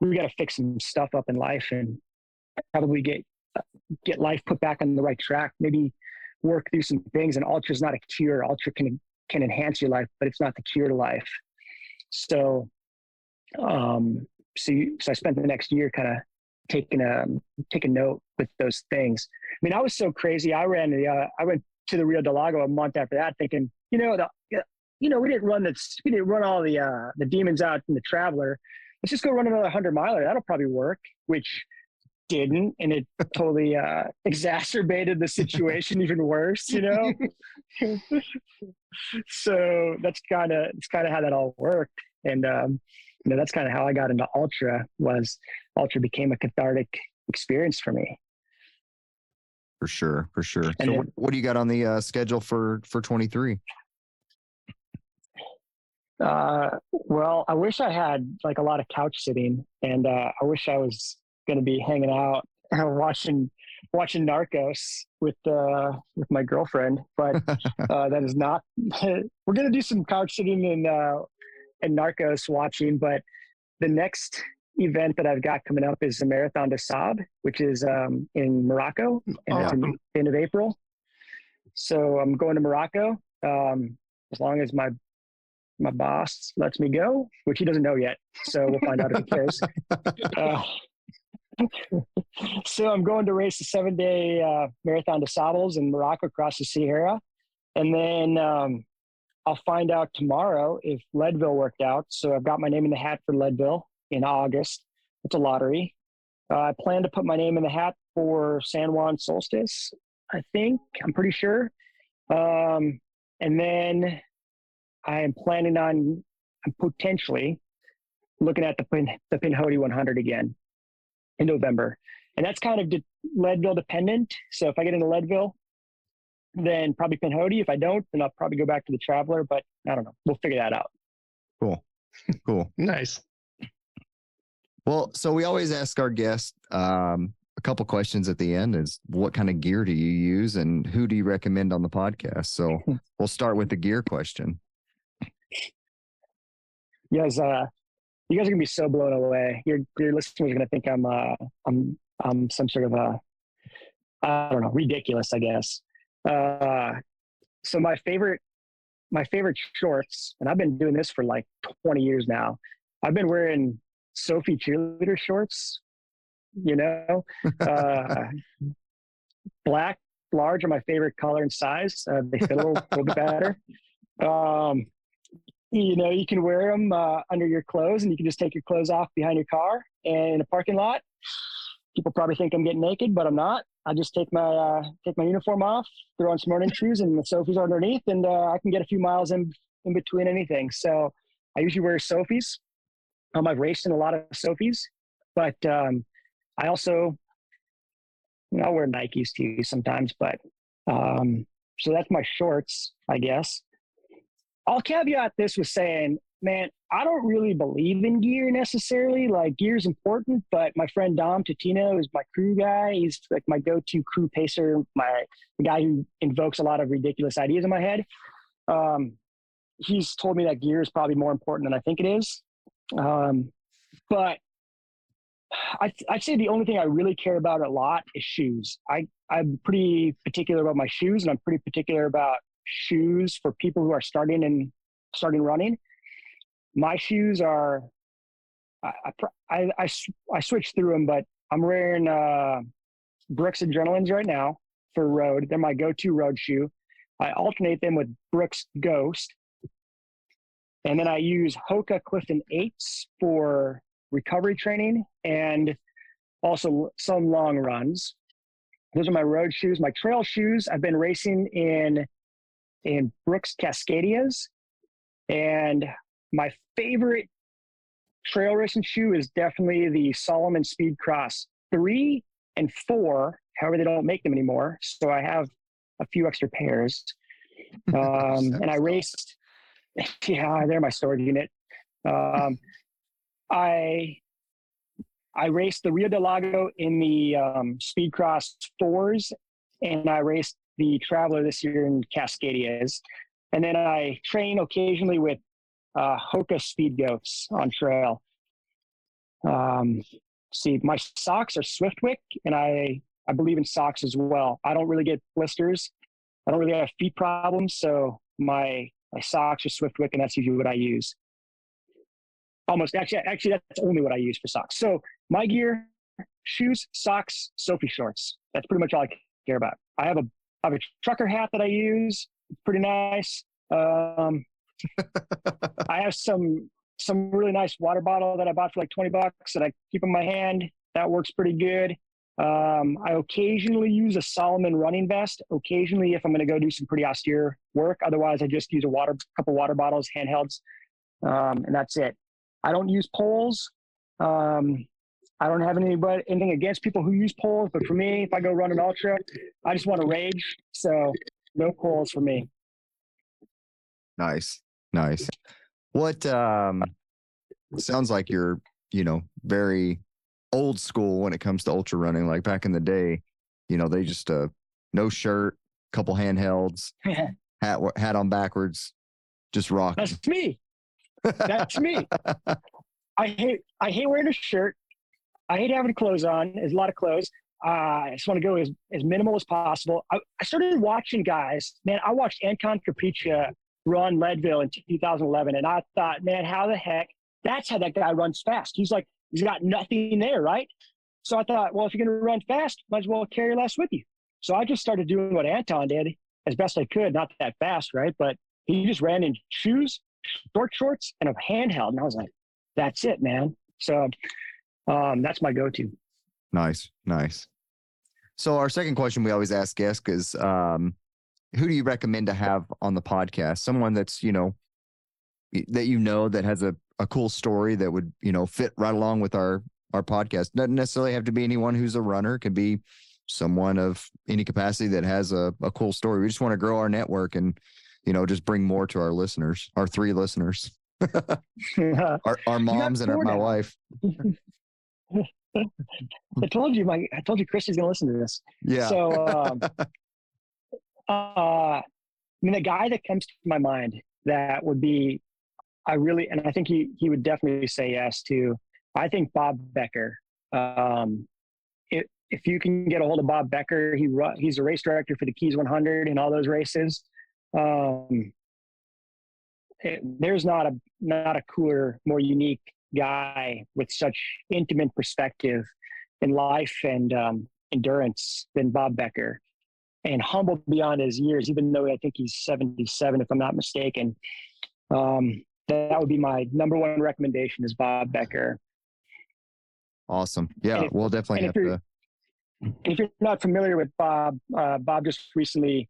we got to fix some stuff up in life and probably get get life put back on the right track. Maybe work through some things. And ultra is not a cure. Ultra can can enhance your life, but it's not the cure to life. So um, so, you, so I spent the next year kind of taking a taking note with those things. I mean, I was so crazy. I ran the uh, I went to the Rio del Lago a month after that, thinking, you know, the you know, we didn't run the we didn't run all the uh, the demons out in the Traveler. Let's just go run another hundred miler. That'll probably work. Which didn't, and it (laughs) totally uh, exacerbated the situation even worse. You know. (laughs) (laughs) so that's kind of it's kind of how that all worked, and um, you know that's kind of how I got into ultra was ultra became a cathartic experience for me.
For sure, for sure.
And
so,
then-
what, do you got on the uh, schedule for for twenty three?
Uh, well, I wish I had like a lot of couch sitting, and uh, I wish I was going to be hanging out (laughs) watching watching Narcos with uh, with my girlfriend, but (laughs) uh, that is not. (laughs) we're going to do some couch sitting and uh, and Narcos watching, but the next event that I've got coming up is the Marathon de Sab, which is um, in Morocco, and it's in the end of April. So I'm going to Morocco um, as long as my my boss lets me go, which he doesn't know yet. So we'll find out if he cares. (laughs) Uh, (laughs) so I'm going to race the seven day uh, Marathon des Sables in Morocco across the Sahara. and then um, I'll find out tomorrow if Leadville worked out. So I've got my name in the hat for Leadville in August. It's a lottery. Uh, I plan to put my name in the hat for San Juan Solstice. I think I'm pretty sure. Um, and then I am planning on potentially looking at the Pin, the Pinhoti 100 again in November, and that's kind of de- Leadville dependent. So if I get into Leadville, then probably Pinhoti. If I don't, then I'll probably go back to the Traveler. But I don't know. We'll figure that out.
Cool. Cool. (laughs)
Nice.
Well, so we always ask our guests um, a couple questions at the end is what kind of gear do you use and who do you recommend on the podcast? So (laughs) we'll start with the gear question.
You guys, uh, you guys are gonna be so blown away. Your your listeners are gonna think I'm uh, I'm I'm some sort of a I don't know ridiculous, I guess. Uh, so my favorite my favorite shorts, and I've been doing this for like 20 years now. I've been wearing Soffe cheerleader shorts. You know, uh, (laughs) black large are my favorite color and size. Uh, they fit a little, little bit better. Um, you know, you can wear them uh, under your clothes, and you can just take your clothes off behind your car and in a parking lot. People probably think I'm getting naked, but I'm not. I just take my uh, take my uniform off, throw on some running shoes, and the Soffes underneath, and uh, I can get a few miles in in between anything. So I usually wear Soffes. Um, I've raced in a lot of Soffes, but um, I also you know, I'll wear Nikes too sometimes. But um, so that's my shorts, I guess. I'll caveat this with saying, man, I don't really believe in gear necessarily. Like gear is important, but my friend Dom Totino is my crew guy. He's like my go-to crew pacer, my the guy who invokes a lot of ridiculous ideas in my head. Um, he's told me that gear is probably more important than I think it is. Um, but I, I'd say the only thing I really care about a lot is shoes. I, I'm pretty particular about my shoes, and I'm pretty particular about shoes for people who are starting and starting running. My shoes are, I, I, I, I switched through them, but I'm wearing uh, Brooks Adrenalines right now for road. They're my go-to road shoe. I alternate them with Brooks Ghost. And then I use Hoka Clifton 8s for recovery training and also some long runs. Those are my road shoes. My trail shoes, I've been racing in in Brooks Cascadias. And my favorite trail racing shoe is definitely the Salomon Speed Cross 3 and 4. However, they don't make them anymore. So I have a few extra pairs. (laughs) Um, and I raced, (laughs) yeah, they're my storage unit. Um, (laughs) I I raced the Rio del Lago in the um, Speed Cross fours, and I raced the Traveler this year in Cascadias. And then I train occasionally with uh, Hoka Speedgoats on trail. Um, see, my socks are Swiftwick, and I I believe in socks as well. I don't really get blisters. I don't really have feet problems, so my my socks are Swiftwick, and that's usually what I use almost actually actually that's only what I use for socks. So my gear, shoes, socks, Soffe shorts. That's pretty much all I care about. I have a I have a trucker hat that I use. It's pretty nice. Um, (laughs) I have some some really nice water bottle that I bought for like 20 bucks that I keep in my hand. That works pretty good. Um, I occasionally use a Salomon running vest. Occasionally, if I'm going to go do some pretty austere work. Otherwise, I just use a water, couple water bottles, handhelds, um, and that's it. I don't use poles. Um, I don't have anybody anything against people who use poles, but for me, if I go run an ultra, I just want to rage. So no poles for me.
Nice, nice. What um sounds like you're, you know, very old school when it comes to ultra running. Like back in the day, you know, they just uh no shirt, couple handhelds, (laughs) hat hat on backwards, just rock.
That's me. That's me. (laughs) I hate I hate wearing a shirt. I hate having clothes on. There's a lot of clothes. Uh, I just want to go as, as minimal as possible. I, I started watching guys. Man, I watched Anton Krupicka run Leadville in 2011, and I thought, man, how the heck? That's how that guy runs fast. He's like, he's got nothing there, right? So I thought, well, if you're going to run fast, might as well carry less with you. So I just started doing what Anton did, as best I could, not that fast, right? But he just ran in shoes, short shorts, and a handheld, and I was like, "That's it, man." So um, that's my go-to.
Nice, nice. So our second question we always ask guests is, um, who do you recommend to have on the podcast? Someone that's you know that you know that has a a cool story that would you know fit right along with our our podcast. Doesn't necessarily have to be anyone who's a runner. It Could be someone of any capacity that has a, a cool story. We just want to grow our network and you know just bring more to our listeners, our three listeners, (laughs) (laughs) our our moms and our, my wife. (laughs)
I told you, my I told you, Christy's gonna listen to this.
Yeah.
So, um, uh, I mean, the guy that comes to my mind that would be, I really, and I think he he would definitely say yes to. I think Bob Becker. Um, if if you can get a hold of Bob Becker, he he's a race director for the Keys 100 and all those races. Um, it- there's not a not a cooler, more unique guy with such intimate perspective in life and um, endurance than Bob Becker, and humble beyond his years. Even though I think he's 77, if I'm not mistaken. Um, that would be my number one recommendation is Bob Becker.
Awesome. Yeah,
if-
we'll definitely have
if you're-
to.
And if you're not familiar with Bob, uh, Bob just recently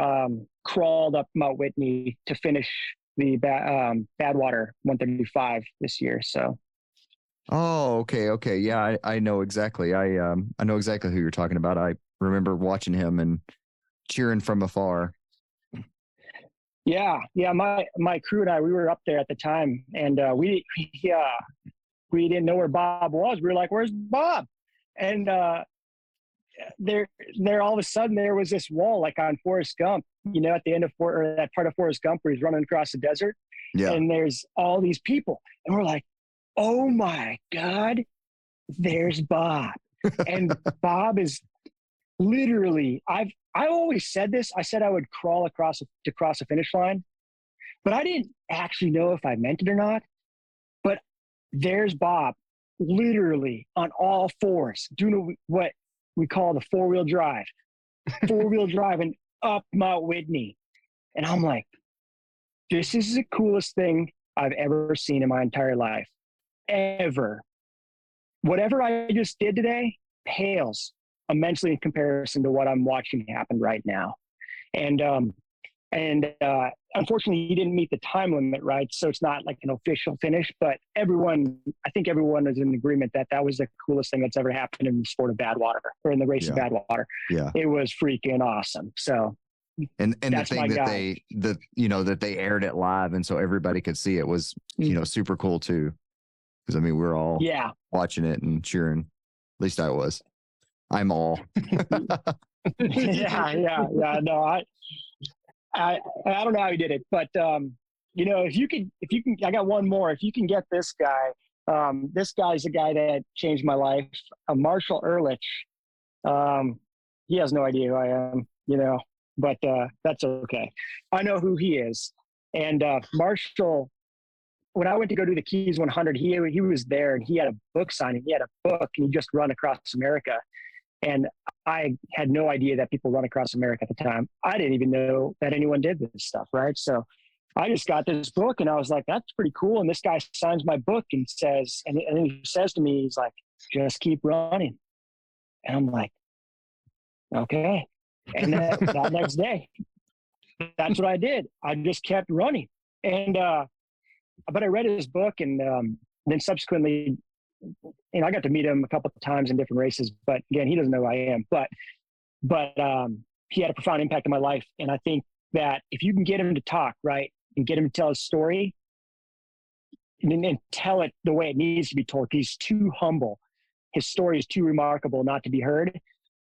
um, crawled up Mount Whitney to finish the ba- um, Badwater 135 this year. So
Oh, okay, okay. Yeah, I, I know exactly. I um I know exactly who you're talking about. I remember watching him and cheering from afar.
yeah, yeah, my my crew and I, we were up there at the time, and uh, we yeah we didn't know where Bob was. We were like, "Where's Bob?" And uh, there, there all of a sudden there was this wall like on Forrest Gump, you know, at the end of For- or that part of Forrest Gump where he's running across the desert.
Yeah.
and there's all these people and we're like oh my god there's bob and (laughs) bob is literally i've i always said this i said i would crawl across to cross a finish line but i didn't actually know if i meant it or not but there's bob literally on all fours doing what we call the four-wheel drive four-wheel (laughs) driving up mount whitney and i'm like this is the coolest thing I've ever seen in my entire life. Ever. Whatever I just did today pales immensely in comparison to what I'm watching happen right now. And um and uh unfortunately he didn't meet the time limit, right? So it's not like an official finish, but everyone I think everyone is in agreement that that was the coolest thing that's ever happened in the sport of Badwater or in the race of
Yeah.
Badwater.
Yeah.
It was freaking awesome. So
And and the
That's my
thing that
guy.
they the you know that they aired it live and so everybody could see it was you
Mm.
know super cool too. Because I mean we are all
yeah.
watching it and cheering. At least I was. I'm all. (laughs)
yeah, yeah, yeah. No, I, I, I don't know how he did it, but um, you know, if you can, if you can, I got one more. If you can get this guy, um, this guy's a guy that changed my life. Uh, Marshall Ulrich. Um, he has no idea who I am, you know, but uh, that's okay. I know who he is, and uh, Marshall. When I went to go do the Keys 100, he he was there and he had a book signing. He had a book and he just run across America, and I had no idea that people run across America at the time. I didn't even know that anyone did this stuff, right? So I just got this book and I was like, that's pretty cool. And this guy signs my book and says, and, and he says to me, he's like, just keep running. And I'm like, okay. And that, (laughs) that next day, that's what I did. I just kept running. And, uh, but I read his book and um, then subsequently you know, I got to meet him a couple of times in different races, but again, he doesn't know who I am. But but um, he had a profound impact on my life, and I think that if you can get him to talk right and get him to tell his story, and, tell it the way it needs to be told, he's too humble. His story is too remarkable not to be heard.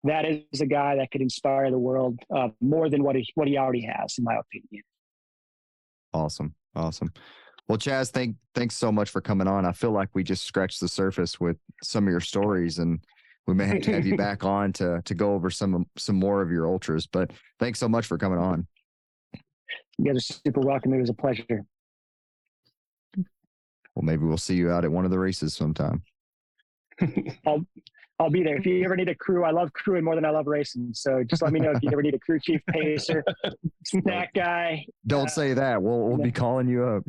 That is a guy that could inspire the world uh, more than what he, what he already has, in my opinion.
Awesome. Awesome. Well, Chas, thank thanks so much for coming on. I feel like we just scratched the surface with some of your stories and we may have to have you (laughs) back on to to go over some some more of your ultras. But thanks so much for coming on.
You guys are super welcome. It was a pleasure.
Well, maybe we'll see you out at one of the races sometime. (laughs)
I'll I'll be there. If you ever need a crew, I love crewing more than I love racing. So just let me know if you ever need a crew chief, (laughs) pacer, snack guy.
Don't
Uh,
say that. We'll we'll be calling you up.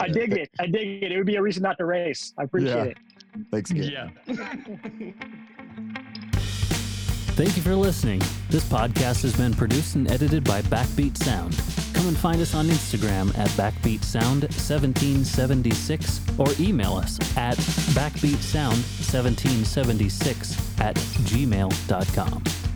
I dig it. I dig it. It would be a reason not to race. I appreciate
Yeah.
it.
Thanks again.
yeah. (laughs)
Thank you for listening. This podcast has been produced and edited by Backbeat Sound. Come and find us on Instagram at Backbeat Sound 1776 or email us at backbeatsound1776 at gmail.com.